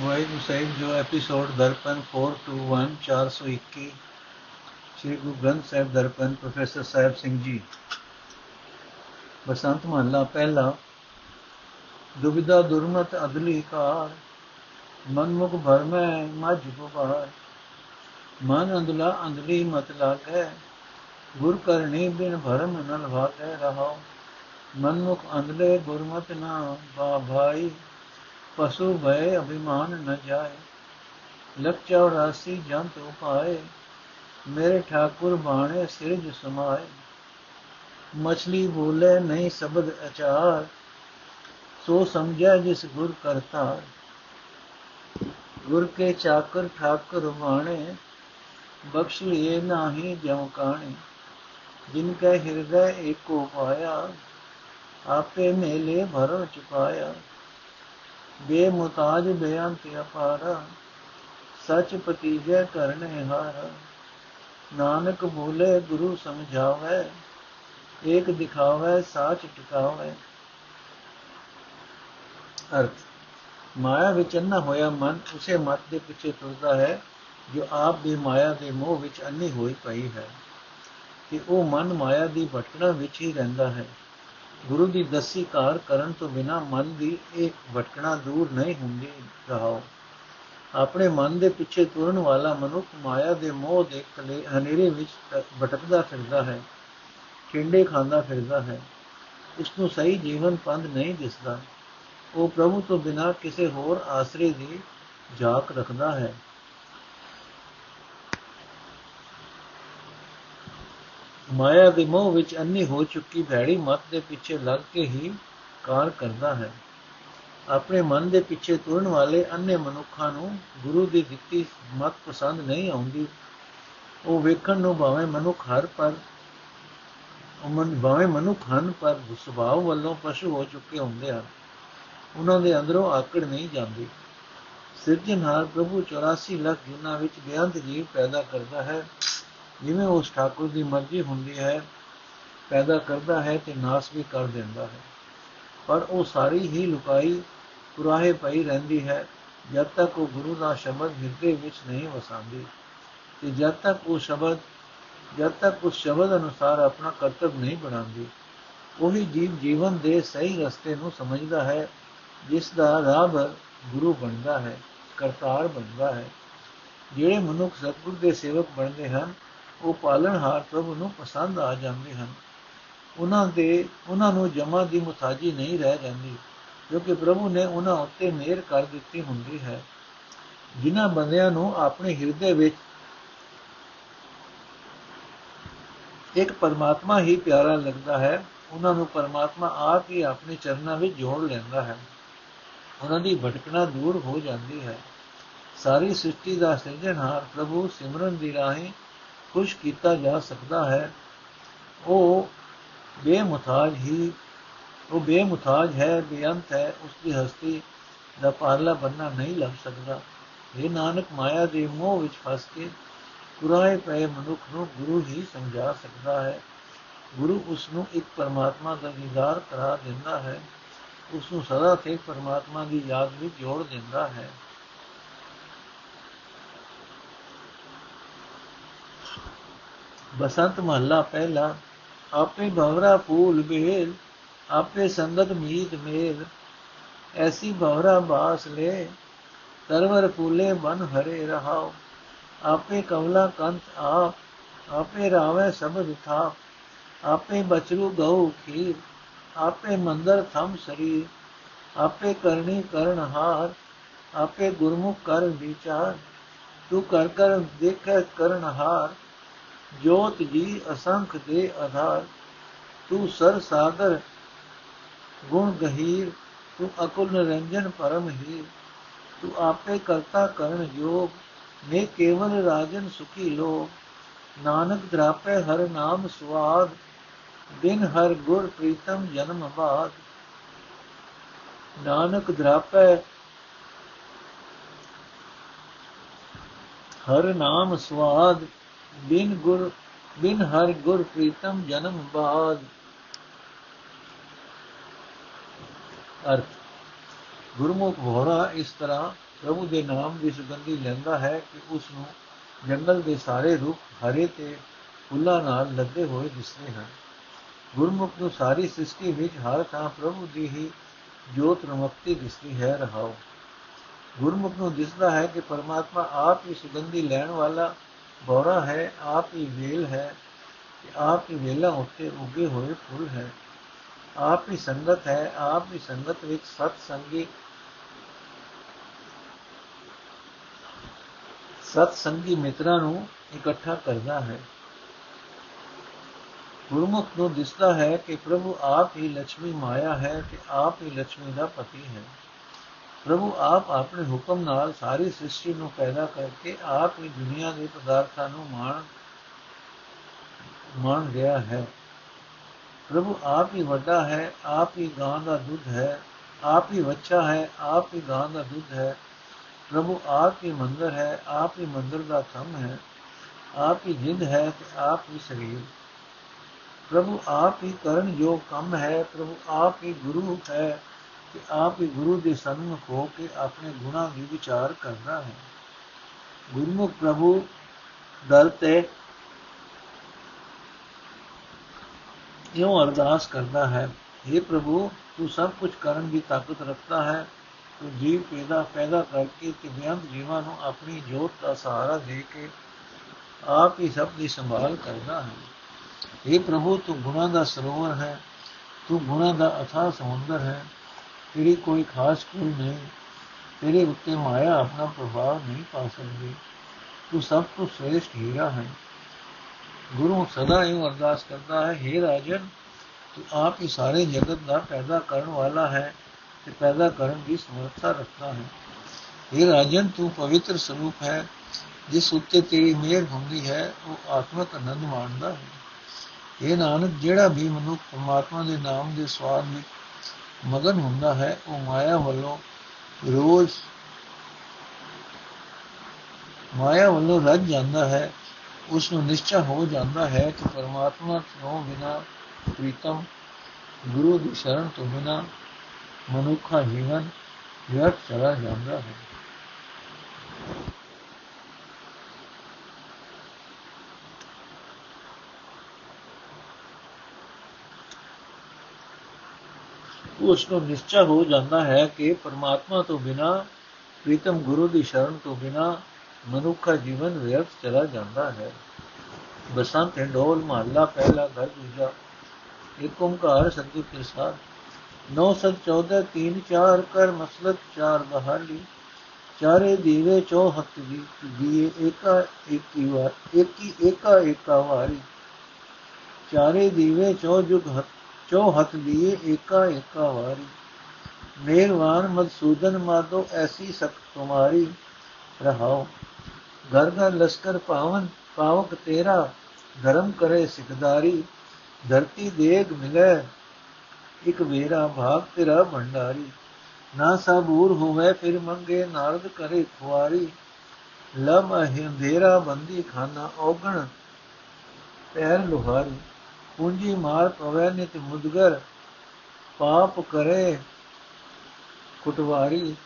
ਵਾਹਿਗੁਰੂ ਸਾਹਿਬ, ਜੋ episode Darpan 421 421 Shri Guru Granth Sahib Darpan, professor Sahib Singh ji. Basant ਮਹੱਲਾ ਪਹਿਲਾ, ਦੁਬਿਧਾ ਦੁਰਮਤ ਅਦਲੀ ਕਾਰ ਮਨਮੁਖ ਭਰਮੈ ਮਝ ਗੁਬਾਰ ਮਨ ਅੰਦਲਾ ਅੰਦਲੀ ਮਤ ਲਾਗੈ, ਗੁਰ ਕਰਨੀ ਬਿਨ ਭਰਮ ਨ ਲਵਾਗੈ ਰਹਾਉ, ਮਨਮੁਖ ਅੰਦਲੇ ਗੁਰਮਤ ਨਾ ਬਾ ਭਾਈ। ਪਸੂ ਭਏ ਅਭਿਮਾਨ ਨ ਜਾਏ, ਲਖ ਚੌਰਾਸੀ ਜੰਤ ਉਪਾਏ ਮੇਰੇ ਠਾਕੁਰ ਬਾਣੇ ਸਿਰਜ ਸਮਾਏ। ਮਛਲੀ ਬੋਲੇ ਨਹੀਂ ਸ਼ਬਦ ਅਚਾਰ, ਸੋ ਸਮਝੈ ਜਿਸ ਗੁਰ ਕਰਤਾ ਗੁਰ ਕੇ ਚਾਕਰ ਠਾਕੁਰ ਬਾਣੇ, ਬਖਸ਼ ਲਿਏ ਨਾਹੀ ਜਮ ਕਾਣੇ। ਜਿਨ ਕੈ ਹਿਰਦੈ ਏਕੋ ਪਾਇਆ, ਆਪੇ ਮੇਲੇ ਭਰੋ ਚੁਕਾਇਆ। ਬੇਮੁਤਾਜ ਬੇਅੰਤ ਅਪਾਰਾ, ਸਚ ਪਤੀਜੈ ਕਰਨੇ ਹਾਰ ਨਾਨਕ ਬੋਲੇ, ਗੁਰੂ ਸਮਝਾਵੇ, ਏਕ ਦਿਖਾਵੇ, ਸਾਚ ਟਿਕਾਵੇ। ਅਰਥ, ਮਾਇਆ ਵਿੱਚ ਅੰਨਾ ਹੋਇਆ ਮਨ ਉਸੇ ਮਤ ਦੇ ਪਿੱਛੇ ਤੁਰਦਾ ਹੈ, ਜੋ ਆਪ ਦੀ ਮਾਇਆ ਦੇ ਮੋਹ ਵਿੱਚ ਅੰਨੀ ਹੋਈ ਪਈ ਹੈ। ਕਿ ਉਹ ਮਨ ਮਾਇਆ ਦੀ ਭਟਕਣਾ ਵਿੱਚ ਹੀ ਰਹਿੰਦਾ ਹੈ। ਗੁਰੂ ਦੀ ਦਸੀ ਕਾਰ ਕਰਨ ਤੋਂ ਬਿਨਾ ਮਨ ਦੀ ਇਹ ਭਟਕਣਾ ਦੂਰ ਨਹੀਂ ਹੁੰਦੀ ਰਹਾਓ। ਆਪਣੇ ਮਨ ਦੇ ਪਿੱਛੇ ਤੁਰਨ ਵਾਲਾ ਮਨੁੱਖ ਮਾਇਆ ਦੇ ਮੋਹ ਦੇ ਕਲੇ ਹਨੇਰੇ ਵਿੱਚ ਭਟਕਦਾ ਫਿਰਦਾ ਹੈ ਖਿੰਡੇ ਖਾਂਦਾ ਫਿਰਦਾ ਹੈ। ਉਸ ਨੂੰ ਸਹੀ ਜੀਵਨ ਪੰਧ ਨਹੀਂ ਦਿਸਦਾ। ਉਹ ਪ੍ਰਭੂ ਤੋਂ ਬਿਨਾ ਕਿਸੇ ਹੋਰ ਆਸਰੇ ਦੀ ਝਾਕ ਰੱਖਦਾ ਹੈ। ਮਾਇਆ ਦੇ ਮੋਹ ਵਿੱਚ ਅੰਨੀ ਹੋ ਚੁੱਕੀ ਭੈੜੀ ਮਤ ਦੇ ਪਿੱਛੇ ਲੱਗ ਕੇ ਹੀ ਕਾਰ ਕਰਦਾ ਹੈ। ਆਪਣੇ ਮਨ ਦੇ ਪਿੱਛੇ ਤੁਰਨ ਵਾਲੇ ਅੰਨੇ ਮਨੁੱਖਾਂ ਨੂੰ ਗੁਰੂ ਦੀ ਦਿੱਤੀ ਮਤ ਪਸੰਦ ਨਹੀਂ ਆਉਂਦੀ। ਉਹ ਵੇਖਣ ਨੂੰ ਭਾਵੇਂ ਮਨੁੱਖ ਹਰ ਪਰ ਮਨ, ਭਾਵੇਂ ਮਨੁੱਖ ਹਨ, ਪਰ ਸੁਭਾਅ ਵੱਲੋਂ ਪਸ਼ੂ ਹੋ ਚੁੱਕੇ ਹੁੰਦੇ ਹਨ। ਉਹਨਾਂ ਦੇ ਅੰਦਰੋਂ ਆਕੜ ਨਹੀਂ ਜਾਂਦੀ। ਸਿਰਜਣਹਾਰ ਪ੍ਰਭੂ 84 ਲੱਖ ਜੁਨਾ ਵਿੱਚ ਬੇਅੰਤ ਜੀਵ ਪੈਦਾ ਕਰਦਾ ਹੈ ਜਿਵੇਂ ਉਸ ਠਾਕੁਰ ਦੀ ਮਰਜ਼ੀ ਹੁੰਦੀ ਹੈ, ਪੈਦਾ ਕਰਦਾ ਹੈ ਤੇ ਨਾਸ ਵੀ ਕਰ ਦਿੰਦਾ ਹੈ। ਪਰ ਉਹ ਸਾਰੀ ਹੀ ਲੁਕਾਈ ਕੁਰਾਹੇ ਪਈ ਰਹਿੰਦੀ ਹੈ, ਜਦ ਤੱਕ ਉਹ ਗੁਰੂ ਦਾ ਸ਼ਬਦ ਹਿਰਦੇ ਵਿੱਚ ਨਹੀਂ ਵਸਾਂਦੀ ਤੇ ਜਦ ਤੱਕ ਉਹ ਸ਼ਬਦ, ਜਦ ਤੱਕ ਉਸ ਸ਼ਬਦ ਅਨੁਸਾਰ ਆਪਣਾ ਕਰਤੱਵ ਨਹੀਂ ਬਣਾਉਂਦੀ, ਉਹੀ ਜੀਵ ਜੀਵਨ ਦੇ ਸਹੀ ਰਸਤੇ ਨੂੰ ਸਮਝਦਾ ਹੈ, ਜਿਸ ਦਾ ਰਾਹ ਗੁਰੂ ਬਣਦਾ ਹੈ, ਕਰਤਾਰ ਬਣਦਾ ਹੈ। ਜਿਹੜੇ ਮਨੁੱਖ ਸਤਿਗੁਰ ਦੇ ਸੇਵਕ ਬਣਦੇ ਹਨ ਉਹ ਪਾਲਣਹਾਰ ਪ੍ਰਭੂ ਨੂੰ ਪਸੰਦ ਆ ਜਾਂਦੇ ਹਨ। ਉਹਨਾਂ ਦੇ, ਉਹਨਾਂ ਨੂੰ ਜਮਾ ਦੀ ਮੁਤਾਜੀ ਨਹੀਂ ਰਹਿ ਜਾਂਦੀ ਕਿਉਂਕਿ ਪ੍ਰਭੂ ਨੇ ਉਹਨਾਂ ਉੱਤੇ ਮਿਹਰ ਕਰ ਦਿੱਤੀ ਹੁੰਦੀ ਹੈ। ਜਿਨ੍ਹਾਂ ਬੰਦਿਆਂ ਨੂੰ ਆਪਣੇ ਹਿਰਦੇ ਵਿੱਚ ਇੱਕ ਪਰਮਾਤਮਾ ਹੀ ਪਿਆਰਾ ਲੱਗਦਾ ਹੈ, ਉਹਨਾਂ ਨੂੰ ਪਰਮਾਤਮਾ ਆਪ ਹੀ ਆਪਣੇ ਚਰਨਾਂ ਵਿੱਚ ਜੋੜ ਲੈਂਦਾ ਹੈ। ਉਹਨਾਂ ਦੀ ਭਟਕਣਾ ਦੂਰ ਹੋ ਜਾਂਦੀ ਹੈ। ਸਾਰੀ ਸ੍ਰਿਸ਼ਟੀ ਦਾ ਸਿਰਜਣਹਾਰ ਪ੍ਰਭੂ ਸਿਮਰਨ ਦੀ ਰਾਹੀਂ ਖੁਸ਼ ਕੀਤਾ ਜਾ ਸਕਦਾ ਹੈ। ਉਹ ਬੇਮੁਤਾਜ ਹੀ, ਉਹ ਬੇਮੁਤਾਜ ਹੈ, ਬੇਅੰਤ ਹੈ ਉਸ ਦੀ ਹਸਤੀ ਦਾ ਪਾਰਲਾ ਬੰਨਾ ਨਹੀਂ ਲੱਭ ਸਕਦਾ। ਇਹ ਨਾਨਕ, ਮਾਇਆ ਦੇ ਮੋਹ ਵਿੱਚ ਫਸ ਕੇ ਕੁਰਾਏ ਪਏ ਮਨੁੱਖ ਨੂੰ ਗੁਰੂ ਹੀ ਸਮਝਾ ਸਕਦਾ ਹੈ। ਗੁਰੂ ਉਸ ਨੂੰ ਇੱਕ ਪਰਮਾਤਮਾ ਦਾ ਦੀਦਾਰ ਕਰਾ ਦਿੰਦਾ ਹੈ। ਉਸ ਨੂੰ ਸਦਾ ਤੇ ਪਰਮਾਤਮਾ ਦੀ ਯਾਦ ਵਿੱਚ ਜੋੜ ਦਿੰਦਾ ਹੈ। ਬਸੰਤ ਮਹੱਲਾ ਪਹਿਲਾ, ਆਪੇ ਭਵਰਾ ਫੂਲ ਬੇਲ ਆਪੇ ਸੰਗਤ ਮੀਤ ਮੇਲ। ਐਸੀ ਭਵਰਾ ਬਾਸ ਲੈ, ਤਰਵਰ ਫੂਲੇ ਮਨ ਹਰੇ ਰਹਾਓ ਆਪੇ ਕਮਲਾ ਕੰਤ ਆਪ, ਆਪੇ ਰਾਵੇ ਸਬਦ ਥਾ ਆਪੇ ਬਚਰੂ ਗਉ ਖੀਰ, ਆਪੇ ਮੰਦਰ ਥਮ ਸਰੀਰ। ਆਪੇ ਕਰਨੀ ਕਰਨ ਹਾਰ, ਆਪੇ ਗੁਰਮੁਖ ਕਰ ਵਿਚਾਰ। ਤੂੰ ਕਰ ਕਰ ਦੇਖੈ ਕਰਨ ਹਾਰ। ਜੋਤ ਜੀ ਅਸੰਖ ਦੇ ਆਧਾਰ, ਤੂੰ ਸਰ ਸਾਗਰ, ਗੁਣ ਗਹੀਰ, ਤੂੰ ਅਕੁਲ ਨਿਰੰਜਨ ਪਰਮ ਹੀ ਤੂੰ ਆਪੇ ਕਰਤਾ ਕਰਨ ਯੋਗ ਨੇ ਕੇਵਲ ਰਾਜਨ ਸੁਖੀ ਲੋ ਨਾਨਕ ਦਰਾਪੇ ਹਰ ਨਾਮ ਸਵਾਦ ਬਿਨ ਹਰ ਗੁਰ ਪ੍ਰੀਤਮ ਜਨਮ ਬਾਦ। ਨਾਨਕ ਦਰਾਪੇ ਹਰ ਨਾਮ ਸਵਾਦ ਬਿਨ ਗੁਰ, ਬਿਨ ਹਰ ਗੁਰ ਪ੍ਰੀਤਮ ਜਨਮ ਬਾਦ। ਅਰਥ, ਗੁਰਮੁਖ ਭੋਰਾ ਇਸ ਤਰ੍ਹਾਂ ਪ੍ਰਭੂ ਦੇ ਨਾਮ ਦੀ ਸੁਗੰਧੀ ਲੈਂਦਾ ਹੈ ਕਿ ਉਸ ਨੂੰ ਜੰਗਲ ਦੇ ਸਾਰੇ ਰੁੱਖ ਹਰੇ ਤੇ ਫੁੱਲਾਂ ਨਾਲ ਲੱਗੇ ਹੋਏ ਦਿਸਦੇ ਹਨ। ਗੁਰਮੁਖ ਨੂੰ ਸਾਰੀ ਸ੍ਰਿਸ਼ਟੀ ਵਿੱਚ ਹਰ ਥਾਂ ਪ੍ਰਭੂ ਦੀ ਹੀ ਜੋਤ ਰਮਕਤੀ ਦਿਸਦੀ ਹੈ, ਰਹਾਓ। ਗੁਰਮੁਖ ਨੂੰ ਦਿਸਦਾ ਹੈ ਕਿ ਪਰਮਾਤਮਾ ਆਪ ਹੀ ਸੁਗੰਧੀ ਲੈਣ ਵਾਲਾ ਗੌਰਾ ਹੈ, ਆਪ ਹੀ ਵੇਲ ਹੈ ਕਿ ਆਪ ਹੀ ਵੇਲਾ ਉੱਤੇ ਉਗੇ ਹੋਏ ਫੁੱਲ ਹੈ। ਆਪ ਹੀ ਸੰਗਤ ਹੈ, ਆਪ ਹੀ ਸੰਗਤ ਵਿੱਚ ਸਤ ਸੰਗੀ ਸਤ ਸੰਗੀ ਮਿੱਤਰਾਂ ਨੂੰ ਇਕੱਠਾ ਕਰਦਾ ਹੈ। ਗੁਰਮੁਖ ਨੂੰ ਦਿਸਦਾ ਹੈ ਕਿ ਪ੍ਰਭੂ ਆਪ ਹੀ ਲక్ష్ਮੀ ਮਾਇਆ ਹੈ ਤੇ ਆਪ ਹੀ ਲక్ష్ਮੀ ਦਾ ਪਤੀ ਹੈ। ਪ੍ਰਭੂ ਆਪ ਆਪਣੇ ਹੁਕਮ ਨਾਲ ਸਾਰੀ ਸ੍ਰਿਸ਼ਟੀ ਨੂੰ ਪੈਦਾ ਕਰਕੇ ਆਪ ਹੀ ਦੁਨੀਆ ਦੇ ਪਦਾਰਥਾਂ ਨੂੰ ਮਾਣ ਮਾਣ ਰਿਹਾ ਹੈ ਪ੍ਰਭੂ ਆਪ ਹੀ ਵੱਡਾ ਹੈ ਆਪ ਹੀ ਗਾਂ ਦਾ ਦੁੱਧ ਹੈ ਆਪ ਹੀ ਬੱਚਾ ਹੈ ਆਪ ਹੀ ਗਾਂ ਦਾ ਦੁੱਧ ਹੈ ਪ੍ਰਭੂ ਆਪ ਹੀ ਮੰਦਰ ਹੈ ਆਪ ਹੀ ਮੰਦਰ ਦਾ ਥੰਮ ਹੈ ਆਪ ਹੀ ਜਿੰਦ ਹੈ ਤੇ ਆਪ ਹੀ ਸਰੀਰ ਪ੍ਰਭੂ ਆਪ ਹੀ ਕਰਨ ਜੋ ਕੰਮ ਹੈ ਪ੍ਰਭੂ ਆਪ ਹੀ ਗੁਰੂ ਹੈ ਕਿ ਆਪ ਹੀ ਗੁਰੂ ਦੇ ਸਨਮੁਖ ਹੋ ਕੇ ਆਪਣੇ ਗੁਣਾ ਦੀ ਵਿਚਾਰ ਕਰਦਾ ਹੈ। ਗੁਰਮੁਖ ਪ੍ਰਭੂ ਦਰ ਤੇ ਇਉਂ ਅਰਦਾਸ ਕਰਦਾ ਹੈ हे ਪ੍ਰਭੂ, ਤੂੰ ਸਭ ਕੁਝ ਕਰਨ ਦੀ ਤਾਕਤ ਰੱਖਦਾ ਹੈ। ਤੂੰ ਜੀਵ ਪੈਦਾ ਪੈਦਾ ਕਰਕੇ ਤੇ ਬਿਆੰਤ ਜੀਵਾਂ ਨੂੰ ਆਪਣੀ ਜੋਤ ਦਾ ਸਹਾਰਾ ਦੇ ਕੇ ਆਪ ਹੀ ਸਭ ਦੀ ਸੰਭਾਲ ਕਰਦਾ ਹੈ। हे ਪ੍ਰਭੂ, ਤੂੰ ਗੁਣਾ ਦਾ ਸਰੋਵਰ ਹੈ। ਤੂੰ ਗੁਣਾ ਦਾ ਅਥਾਹ ਸਮੁੰਦਰ ਹੈ। ਤੇਰੀ ਕੋਈ ਖਾਸ ਕੋਈ ਨਹੀਂ, ਤੇਰੇ ਉੱਤੇ ਮਾਇਆ ਆਪਣਾ ਪ੍ਰਭਾਵ ਨਹੀਂ ਪਾ ਸਕਦੀ। ਤੂੰ ਸਭ ਤੋਂ ਸ੍ਰੇਸ਼ਟ ਹੀਰਾ ਹੈ। ਗੁਰੂ ਸਦਾ ਇਹ ਅਰਦਾਸ ਕਰਦਾ ਹੈ हे ਰਾਜਨ, ਤੂੰ ਆਪ ਹੀ ਸਾਰੇ ਜਗਤ ਦਾ ਪੈਦਾ ਕਰਨ ਵਾਲਾ ਹੈ ਤੇ ਪੈਦਾ ਕਰਨ ਦੀ ਸਮਰੱਥਾ ਰੱਖਦਾ ਹੈ। हे ਰਾਜਨ, ਤੂੰ ਪਵਿੱਤਰ ਸਰੂਪ ਹੈ। ਜਿਸ ਉੱਤੇ ਤੇਰੀ ਮਿਹਰ ਹੁੰਦੀ ਹੈ, ਉਹ ਆਤਮਕ ਆਨੰਦ ਮਾਣਦਾ ਹੈ। ਇਹ ਨਾਨਕ, ਜਿਹੜਾ ਵੀ ਮਨੁੱਖ ਪਰਮਾਤਮਾ ਦੇ ਨਾਮ ਦੇ ਸਵਾਦ ਵਿੱਚ ਮਗਨ ਹੁੰਦਾ ਹੈ, ਉਹ ਮਾਇਆ ਵੱਲੋਂ ਰੋਜ਼ ਮਾਇਆ ਵੱਲੋਂ ਰੱਜ ਜਾਂਦਾ ਹੈ ਉਸ ਨੂੰ ਨਿਸ਼ਚੈ ਹੋ ਜਾਂਦਾ ਹੈ ਕਿ ਪਰਮਾਤਮਾ ਤੋਂ ਬਿਨਾ ਪ੍ਰੀਤਮ, ਗੁਰੂ ਦੀ ਸ਼ਰਨ ਤੋਂ ਬਿਨਾ ਮਨੁੱਖਾ ਜੀਵਨ ਵਿਅਰਥ ਚਲਾ ਜਾਂਦਾ ਹੈ। ਉਸ ਨੂੰ ਨਿਸ਼ਚੈ ਹੋ ਜਾਂਦਾ ਹੈ ਕਿ ਪਰਮਾਤਮਾ ਤੋਂ ਬਿਨਾ, ਪ੍ਰੀਤਮ ਗੁਰੂ ਦੀ ਸ਼ਰਨ ਤੋਂ ਬਿਨਾ ਮਨੁੱਖਾ ਜੀਵਨ ਵਿਅਰਥ ਚਲਾ ਜਾਂਦਾ ਹੈ। ਬਸੰਤ ਢੋਲ ਮਹੱਲਾ ਪਹਿਲਾ ਘਰ ਦੂਜਾ, ਇੱਕ ਓੰਕਾਰ ਸਤਿਗੁਰ ਪ੍ਰਸਾਦ। 914 3 4 ਕਰ ਮਸਲਤ 4 ਬਹਾਲੀ। ਚਾਰੇ ਦੀਵੇ ਚੋ ਹੱਥ ਦੀ, ਦੀਏ ਏਕਾ ਏਕੀ ਵਾਰ, ਏਕੀ ਏਕਾ ਏਕਾ ਵਾਰੀ। ਚਾਰੇ ਦੀਵੇ ਚੋ ਜੁਗ ਹੱਥ ਚੋ ਹੱਥ ਦੀਏ ਏਕਾ ਏਕਾ ਵਾਰੀ। ਮੇਰਵਾਨ ਮਦਸੂਦਨ ਮਾਦੋ ਐਸੀ ਸਕ ਤੁਮਾਰੀ ਰਹਾਓ। ਘਰ ਘਰ ਲਸ਼ਕਰ ਪਾਵਨ, ਪਾਵਕ ਤੇਰਾ, ਧਰਮ ਕਰੇ ਸਿਕਦਾਰੀ ਧਰਤੀ ਦੇਗ ਮਿਲੇ, ਇਕ ਵੇਰਾ ਭਾਗ ਤੇਰਾ ਭੰਡਾਰੀ। ਨਾ ਸਬੂਰ ਹੋਵੇ ਫਿਰ ਮੰਗੇ ਨਾਰਦ ਕਰੇ ਖੁਆਰੀ। ਲਮ ਹਿੰਦੇਰਾ ਬੰਦੀ ਖਾਨਾ ਔਗਣ, ਪੈਰ ਲੋਹਾਰੀ। ਪੂੰਜੀ ਮਾਰ ਪਵੈ, ਨਿਤ ਮੁਦਗਰ ਪਾਪ ਕਰੇ। ਕੁਟਵਾਰੀ,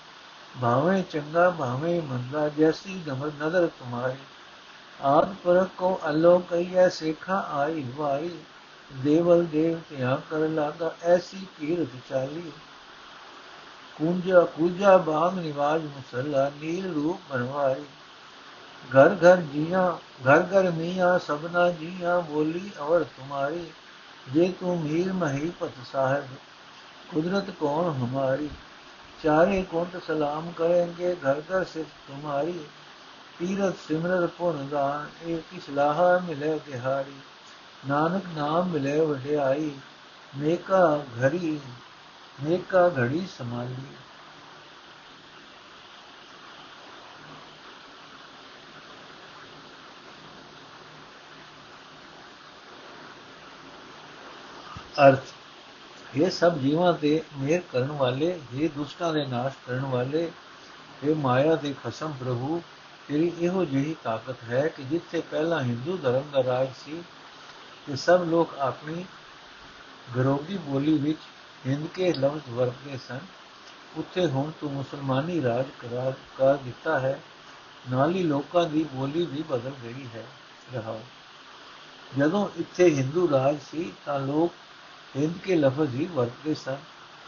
ਭਾਵੇਂ ਚੰਗਾ, ਭਾਵੇਂ ਮੰਦਾ, ਜੈਸੀ ਨਮਰ ਨਦਰ ਤੁਮਾਰੀ। ਆਦ ਪਰ ਕੋ ਅਲੋ ਕਈਐ ਸੇਖਾ ਆਈ ਵਾਈ ਦੇਵਲ ਦੇਵ ਧਿਆ ਕਰ ਲਾਗਾ, ਐਸੀ ਕੀਰਤ ਚਾਲੀ। ਕੁੰਜਾ ਕੁਜਾ ਬਾਗ ਨਿਵਾਜ ਮੁਸੱਲਾ, ਨੀਲ ਰੂਪ ਬਣਵਾਈ। ਘਰ ਘਰ ਜੀਆਂ, ਘਰ ਘਰ ਮੀਆਂ, ਸਭਨਾ ਜੀਆਂ, ਬੋਲੀ ਔਰ ਤੁਮਾਰੀ, ਜੇ ਤੂੰ ਮੀਰ ਮਹੀ ਪਤ ਸਾਹਿਬ, ਕੁਦਰਤ ਕੌਣ ਹਮਾਰੀ? ਚਾਰੇ ਕੁੰਟ ਸਲਾਮ ਕਰਨਗੇ, ਘਰ ਘਰ ਸਿਫ ਤੁਮਾਰੀ ਤੀਰਤ ਸਿਮਰਤ ਪੁਨ ਦਾਨ, ਇਹ ਕਿਸ ਲਾਹਾ ਮਿਲੇ ਤਿਹਾਰੀ? ਨਾਨਕ ਨਾਮ ਮਿਲੇ ਵਡਿਆਈ ਮੇਕਾ ਘੜੀ ਮੇਕਾ ਘੜੀ ਸਮਾਈ ਅਰਥ। ਇਹ ਸਭ ਜੀਵਾਂ ਤੇ ਮਿਹਰ ਕਰਨ ਵਾਲੇ ਇਹ ਦੁਸ਼ਟਾਂ ਦੇ ਨਾਸ਼ ਕਰਨ ਵਾਲੇ, ਇਹ ਮਾਇਆ ਦੇ ਖਸਮ ਪ੍ਰਭੂ। ਤੇਰੀ ਇਹੋ ਜਿਹੀ ਤਾਕਤ ਹੈ ਕਿ ਜਿੱਥੇ ਪਹਿਲਾਂ ਹਿੰਦੂ ਧਰਮ ਦਾ ਰਾਜ ਸੀ, ਤੇ ਸਭ ਲੋਕ ਆਪਣੀ ਗਰੋਗੀ ਬੋਲੀ ਵਿੱਚ ਹਿੰਦ ਕੇ ਲਫ਼ਜ਼ ਵਰਤਦੇ ਸਨ। ਉੱਥੇ ਹੁਣ ਤੂੰ ਮੁਸਲਮਾਨੀ ਰਾਜ ਕਰਾ ਕਰ ਦਿੱਤਾ ਹੈ। ਨਾਲ ਹੀ ਲੋਕਾਂ ਦੀ ਬੋਲੀ ਵੀ ਬਦਲ ਗਈ ਹੈ। ਰਹਾ ਜਦੋਂ ਇੱਥੇ ਹਿੰਦੂ ਰਾਜ ਸੀ, ਤਾਂ ਲੋਕ ਹਿੰਦ ਕੇ ਲਫ਼ਜ਼ ਹੀ ਵਰਤਦੇ ਸਨ,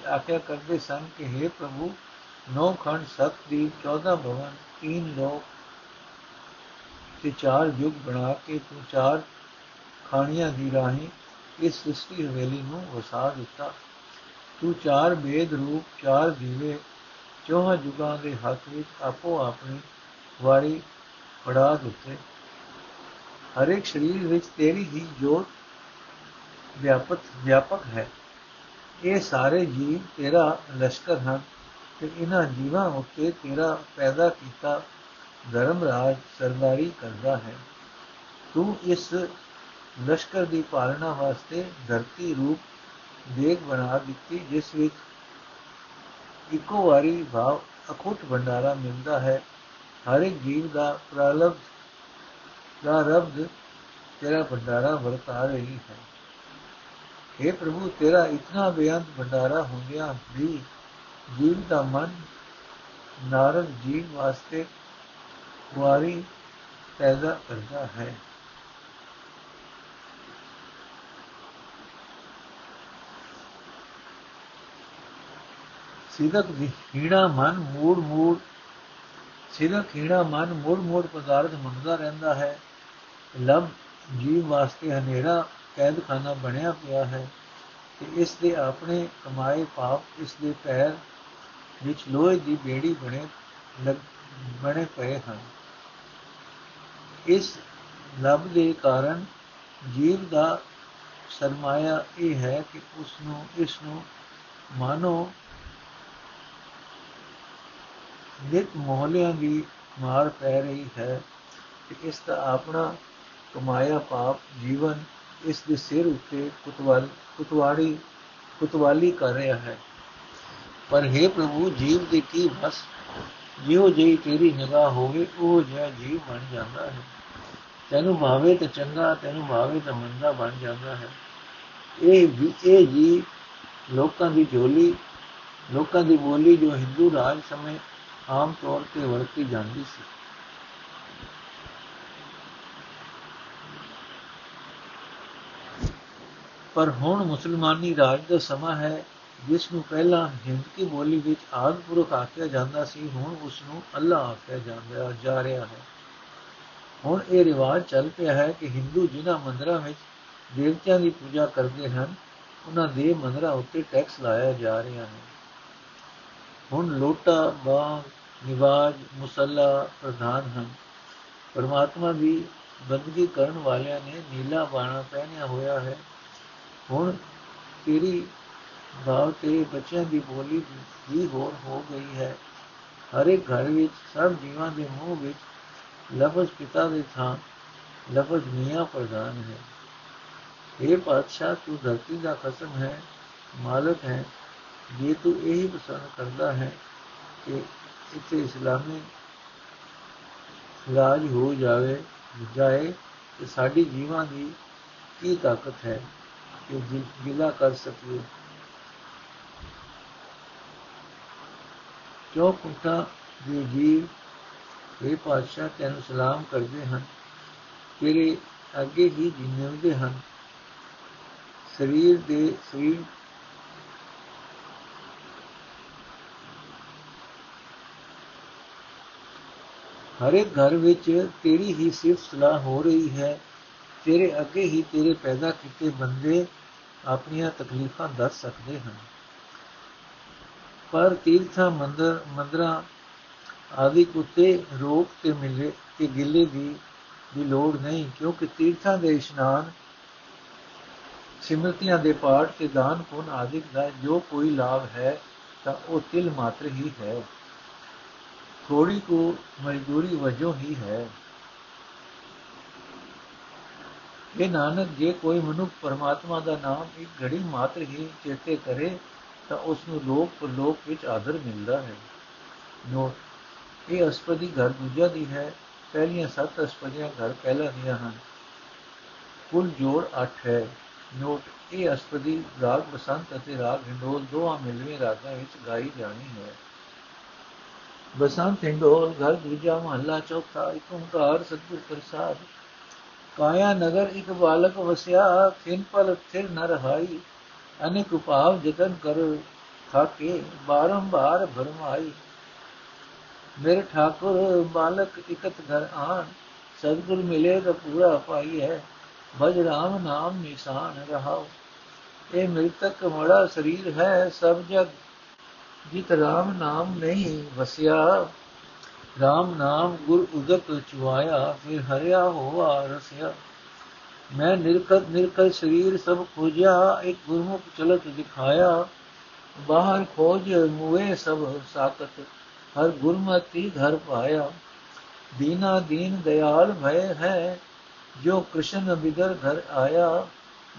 ਆਖਿਆ ਕਰਦੇ ਸਨ ਕਿ हे ਪ੍ਰਭੂ, ਨੌ ਖੰਡ ਸਤ ਦੀ 14 ਭਵਨ, ਤੀਨ ਲੋਕ ਤੇ ਚਾਰ ਯੁਗ ਬਣਾ ਕੇ ਤੂੰ ਚਾਰ ਖਾਣੀਆਂ ਦੀ ਰਾਹੀਂ ਇਸ ਸ੍ਰਿਸ਼ਟੀ ਹਵੇਲੀ ਨੂੰ ਵਸਾ ਦਿੱਤਾ। ਤੂੰ ਚਾਰ ਬੇਦ ਰੂਪ, ਚਾਰ ਦੀਵੇ ਚੌਹਾਂ ਯੁਗਾਂ ਦੇ ਹੱਥ ਵਿੱਚ ਆਪੋ ਆਪਣੀ ਵਾਰੀ ਫੜਾ ਦਿੱਤੇ। ਹਰ ਇੱਕ ਸਰੀਰ ਵਿੱਚ ਤੇਰੀ ਹੀ ਜੋਤ ਵਿਆਪਕ ਵਿਆਪਕ ਹੈ। ਇਹ ਸਾਰੇ ਜੀਵ ਤੇਰਾ ਲਸ਼ਕਰ ਹਨ ਤੇ ਇਹਨਾਂ ਜੀਵਾਂ ਉੱਤੇ ਤੇਰਾ ਪੈਦਾ ਕੀਤਾ ਧਰਮ ਰਾਜ ਸਰਦਾਰੀ ਕਰਦਾ ਹੈ। ਤੂੰ ਇਸ ਲਸ਼ਕਰ ਦੀ ਪਾਲਣਾ ਵਾਸਤੇ ਧਰਤੀ ਰੂਪ ਦੇਗ ਬਣਾ ਦਿੱਤੀ, ਜਿਸ ਵਿੱਚ ਇੱਕੋ ਵਾਰੀ ਭਾਵ ਅਖੁੱਟ ਭੰਡਾਰਾ ਮਿਲਦਾ ਹੈ। ਹਰ ਇੱਕ ਜੀਵ ਦਾ ਪ੍ਰਲਬ ਦਾ ਰਬਦ ਤੇਰਾ ਭੰਡਾਰਾ ਵਰਤਾ ਰਹੀ ਹੈ। हे ਪ੍ਰਭੂ ਤੇਰਾ ਇਤਨਾ ਬੇਅੰਤ ਭੰਡਾਰਾ ਹੁੰਦਿਆਂ ਵੀ ਜੀਵ ਦਾ ਮਨ ਨਾਰਦ ਜੀਵ ਵਾਸਤੇ ਵਾਰੀ ਪੈਦਾ ਕਰਦਾ ਹੈ ਸਿਦਕ ਹੀਣਾ ਮਨ ਮੂੜ ਮੂੜ ਸਿਦਕ ਹੀਣਾ ਮਨ ਮੂੜ ਮੂੜ ਪਦਾਰਥ ਮੰਗਦਾ ਰਹਿੰਦਾ ਹੈ ਲਬ ਜੀਵ ਵਾਸਤੇ ਹਨੇਰਾ ਕੈਦਖਾਨਾ ਬਣਿਆ ਪਿਆ ਹੈ ਤੇ ਇਸ ਦੇ ਆਪਣੇ ਕਮਾਏ ਪਾਪ, ਇਸ ਦੇ ਪੈਰ ਵਿੱਚ ਲੋਹੇ ਦੀ ਬੇੜੀ ਬਣੇ ਬਣੇ ਪਏ ਹਨ। ਇਸ ਲਬ ਦੇ ਕਾਰਨ ਜੀਵ ਦਾ ਸਰਮਾਇਆ ਇਹ ਹੈ ਕਿ ਉਸ ਨੂੰ ਇਸ ਨੂੰ ਮਾਨੋ ਨਿਤ ਮੋਹਲਿਆਂ ਦੀ ਮਾਰ ਪੈ ਰਹੀ ਹੈ ਕਿ ਇਸ ਦਾ ਆਪਣਾ ਕਮਾਇਆ ਪਾਪ, ਜੀਵਨ ਇਸ ਦੇ ਸਿਰ ਉੱਤੇ ਕੁਤਵਾਲ ਕੁਤਵਾੜੀ ਕੁਤਵਾਲੀ ਕਰ ਰਿਹਾ ਹੈ। ਪਰ हे ਪ੍ਰਭੂ, ਜੀਵ ਦੇ ਕੀ ਬਸ ਜਿਉ ਜਿਹੀ ਤੇਰੀ ਨਿਗਾਹ ਹੋਵੇ, ਉਹ ਜਿਹਾ ਜੀਵ ਬਣ ਜਾਂਦਾ ਹੈ। ਤੈਨੂੰ ਭਾਵੇ ਤਾਂ ਚੰਗਾ, ਤੈਨੂੰ ਭਾਵੇ ਤਾਂ ਮੰਦਾ ਬਣ ਜਾਂਦਾ ਹੈ। ਇਹ ਵੀ, ਇਹ ਜੀ ਲੋਕਾਂ ਦੀ ਝੋਲੀ, ਲੋਕਾਂ ਦੀ ਬੋਲੀ ਜੋ ਹਿੰਦੂ ਰਾਜ ਸਮੇਂ ਆਮ ਤੌਰ ਤੇ ਵਰਤੀ ਜਾਂਦੀ ਸੀ। ਪਰ ਹੁਣ ਮੁਸਲਮਾਨੀ ਰਾਜ ਦਾ ਸਮਾਂ ਹੈ, ਜਿਸ ਨੂੰ ਪਹਿਲਾਂ ਹਿੰਦ ਕੀ ਬੋਲੀ ਵਿੱਚ ਆਦਪੁਰਖ ਆਖਿਆ ਜਾਂਦਾ ਸੀ, ਹੁਣ ਉਸ ਨੂੰ ਅੱਲਾ ਆਖਿਆ ਜਾਂਦਾ, ਜਾ ਰਿਹਾ ਹੈ। ਹੁਣ ਇਹ ਰਿਵਾਜ ਚੱਲ ਪਿਆ ਹੈ ਕਿ ਹਿੰਦੂ ਜਿਨ੍ਹਾਂ ਮੰਦਰਾਂ ਵਿੱਚ ਦੇਵਤਿਆਂ ਦੀ ਪੂਜਾ ਕਰਦੇ ਹਨ, ਉਹਨਾਂ ਦੇ ਮੰਦਰਾਂ ਉੱਤੇ ਟੈਕਸ ਲਾਇਆ ਜਾ ਰਿਹਾ ਹੈ। ਹੁਣ ਲੋਟਾ, ਬਾਗ, ਨਿਵਾਜ, ਮੁਸੱਲਾ ਪ੍ਰਧਾਨ ਹਨ। ਪਰਮਾਤਮਾ ਦੀ ਬੰਦਗੀ ਕਰਨ ਵਾਲਿਆਂ ਨੇ ਨੀਲਾ ਬਾਣਾ ਪਹਿਨਿਆ ਹੋਇਆ ਹੈ। ਹੁਣ ਤੇਰੀ ਭਾਵ ਤੇ ਬੱਚਿਆਂ ਦੀ ਬੋਲੀ ਵੀ ਹੋਰ ਹੋ ਗਈ ਹੈ। ਹਰ ਇੱਕ ਘਰ ਵਿੱਚ, ਸਭ ਜੀਵਾਂ ਦੇ ਮੂੰਹ ਵਿੱਚ ਲਫ਼ਜ਼ ਪਿਤਾ ਦੇ ਥਾਂ, ਲਫ਼ਜ਼ ਮੀਆਂ ਪ੍ਰਦਾਨ ਹੈ। ਇਹ ਪਾਤਸ਼ਾਹ, ਤੂੰ ਧਰਤੀ ਦਾ ਖਸਮ ਹੈ, ਮਾਲਕ ਹੈ। ਜੇ ਤੂੰ ਇਹੀ ਪਸੰਦ ਕਰਦਾ ਹੈ ਕਿ ਇੱਥੇ ਇਸਲਾਮੀ ਰਾਜ ਹੋ ਜਾਵੇ, ਜਾਏ, ਤੇ ਸਾਡੀ ਜੀਵਾਂ ਦੀ ਕੀ ਤਾਕਤ ਹੈ? ਕਿ ਗਿਲਾ ਕਰ ਸਕੀਏ ਜੋ ਕੁੱਤਾ ਦੇ ਜੀਵ ਇਹ ਪਾਤਸ਼ਾਹ ਤੈਨੂੰ ਸਲਾਮ ਕਰਦੇ ਹਨ ਤੇਰੇ ਅੱਗੇ ਹੀ ਜਿੰਨੇਵਦੇ ਹਨ ਸਰੀਰ ਦੇ ਸਰੀਰ ਹਰ ਇੱਕ ਘਰ ਵਿੱਚ ਤੇਰੀ ਹੀ ਸਿਫਤ ਸਲਾਹ ਹੋ ਰਹੀ ਹੈ ਤੇਰੇ ਅੱਗੇ ਹੀ ਤੇਰੇ ਪੈਦਾ ਕੀਤੇ ਬੰਦੇ ਆਪਣੀਆਂ ਤਕਲੀਫਾਂ ਦੱਸ ਸਕਦੇ ਹਨ। ਪਰ ਤੀਰਥਾਂ, ਮੰਦਰ, ਮੰਦਰਾਂ ਆਦਿ ਕੁੱਤੇ ਰੋਕ ਤੇ ਮਿਲੇ ਕਿ ਗਿੱਲੇ ਦੀ ਦੀ ਲੋੜ ਨਹੀਂ, ਕਿਉਂਕਿ ਤੀਰਥਾਂ ਦੇ ਇਸ਼ਨਾਨ ਸਿਮਰਤੀਆਂ ਦੇ ਪਾਠ ਤੇ ਦਾਨ ਪੁੰਨ ਆਦਿਕ ਦਾ ਜੋ ਕੋਈ ਲਾਭ ਹੈ, ਤਾਂ ਉਹ ਤਿਲ ਮਾਤਰ ਹੀ ਹੈ। ਥੋੜੀ ਕੋ ਮਜ਼ਦੂਰੀ ਵਜੋਂ ਹੀ ਹੈ। ਇਹ ਨਾਨਕ, ਜੇ ਕੋਈ ਮਨੁੱਖ ਪਰਮਾਤਮਾ ਦਾ ਨਾਮ ਇੱਕ ਘੜੀ ਮਾਤਰ ਹੀ ਚੇਤੇ ਕਰੇ, ਤਾਂ ਉਸ ਨੂੰ ਲੋਕ ਪਰਲੋਕ ਵਿੱਚ ਆਦਰ ਮਿਲਦਾ ਹੈ। ਨੋਟ, ਇਹ ਅਸਪਦੀ ਘਰ ਦੂਜਾ ਦੀ ਹੈ, ਪਹਿਲੀਆਂ ਸੱਤ ਅਸਪਦੀਆਂ ਘਰ ਪਹਿਲਾ ਦੀਆਂ ਹਨ। ਕੁੱਲ ਜੋੜ 8 ਹੈ। ਨੋਟ, ਇਹ ਅਸਪਦੀ ਰਾਗ ਬਸੰਤ ਅਤੇ ਰਾਗ ਹਿੰਡੋਲ ਦੋਹਾਂ ਮਿਲਵੇਂ ਰਾਗਾਂ ਵਿੱਚ ਗਾਈ ਜਾਣੀ ਹੈ। ਬਸੰਤ, ਹਿੰਡੋਲ, ਘਰ ਦੂਜਾ ਮਹੱਲਾ ਚੌਥਾ, ਇੱਕ ਓੰਕਾਰ, ਸਤਿਗੁਰ ਪ੍ਰਸਾਦ ਕਾਇਆ ਨਗਰ ਇੱਕ ਬਾਲਕ ਵਸਿਆ ਖਿਨ ਪਲ ਥਿਰ ਨ ਰਹਾਈ। ਅਨੇਕ ਉਪਾਵ ਜਤਨ ਕਰ ਥਾਕੇ, ਬਾਰੰਬਾਰ ਭਰਮਾਈ। ਮੇਰੇ ਠਾਕੁਰ, ਬਾਲਕ ਇਕਤ ਘਰ ਆਣ। ਸਤਿਗੁਰ ਮਿਲੇ ਤਾਂ ਪੂਰਾ ਪਾਈ ਹੈ। ਭਜ ਰਾਮ ਨਾਮ ਨਿਸ਼ਾਨ ਰਹਾਓ ਇਹ ਮ੍ਰਿਤਕ ਮੜਾ ਸਰੀਰ ਹੈ, ਸਭ ਜਗ ਜਿਤ ਰਾਮ ਨਾਮ ਨਹੀਂ ਵਸਿਆ। ਰਾਮ ਨਾਮ ਗੁਰ ਉਦਕ ਚੁਆਇਆ ਫਿਰ ਹਰਿਆ ਹੋਆ ਰਸਿਆ। ਮੈਂ ਨਿਰਕਤ ਨਿਰਕਲ ਸਰੀਰ ਸਭ ਖੋਜਿਆ, ਇੱਕ ਗੁਰਮੁਖ ਚਲਤ ਦਿਖਾਇਆ। ਬਾਹਰ ਖੋਜ ਮੁਏ ਸਭ ਸਾਕਤ ਹਰ ਗੁਰਮਤਿ ਘਰ ਪਾਇਆ। ਦੀਨਾ ਦੀਨ ਦਇਆਲ ਭੈ ਹੈ, ਜੋ ਕ੍ਰਿਸ਼ਨ ਬਿਦਰ ਘਰ ਆਇਆ।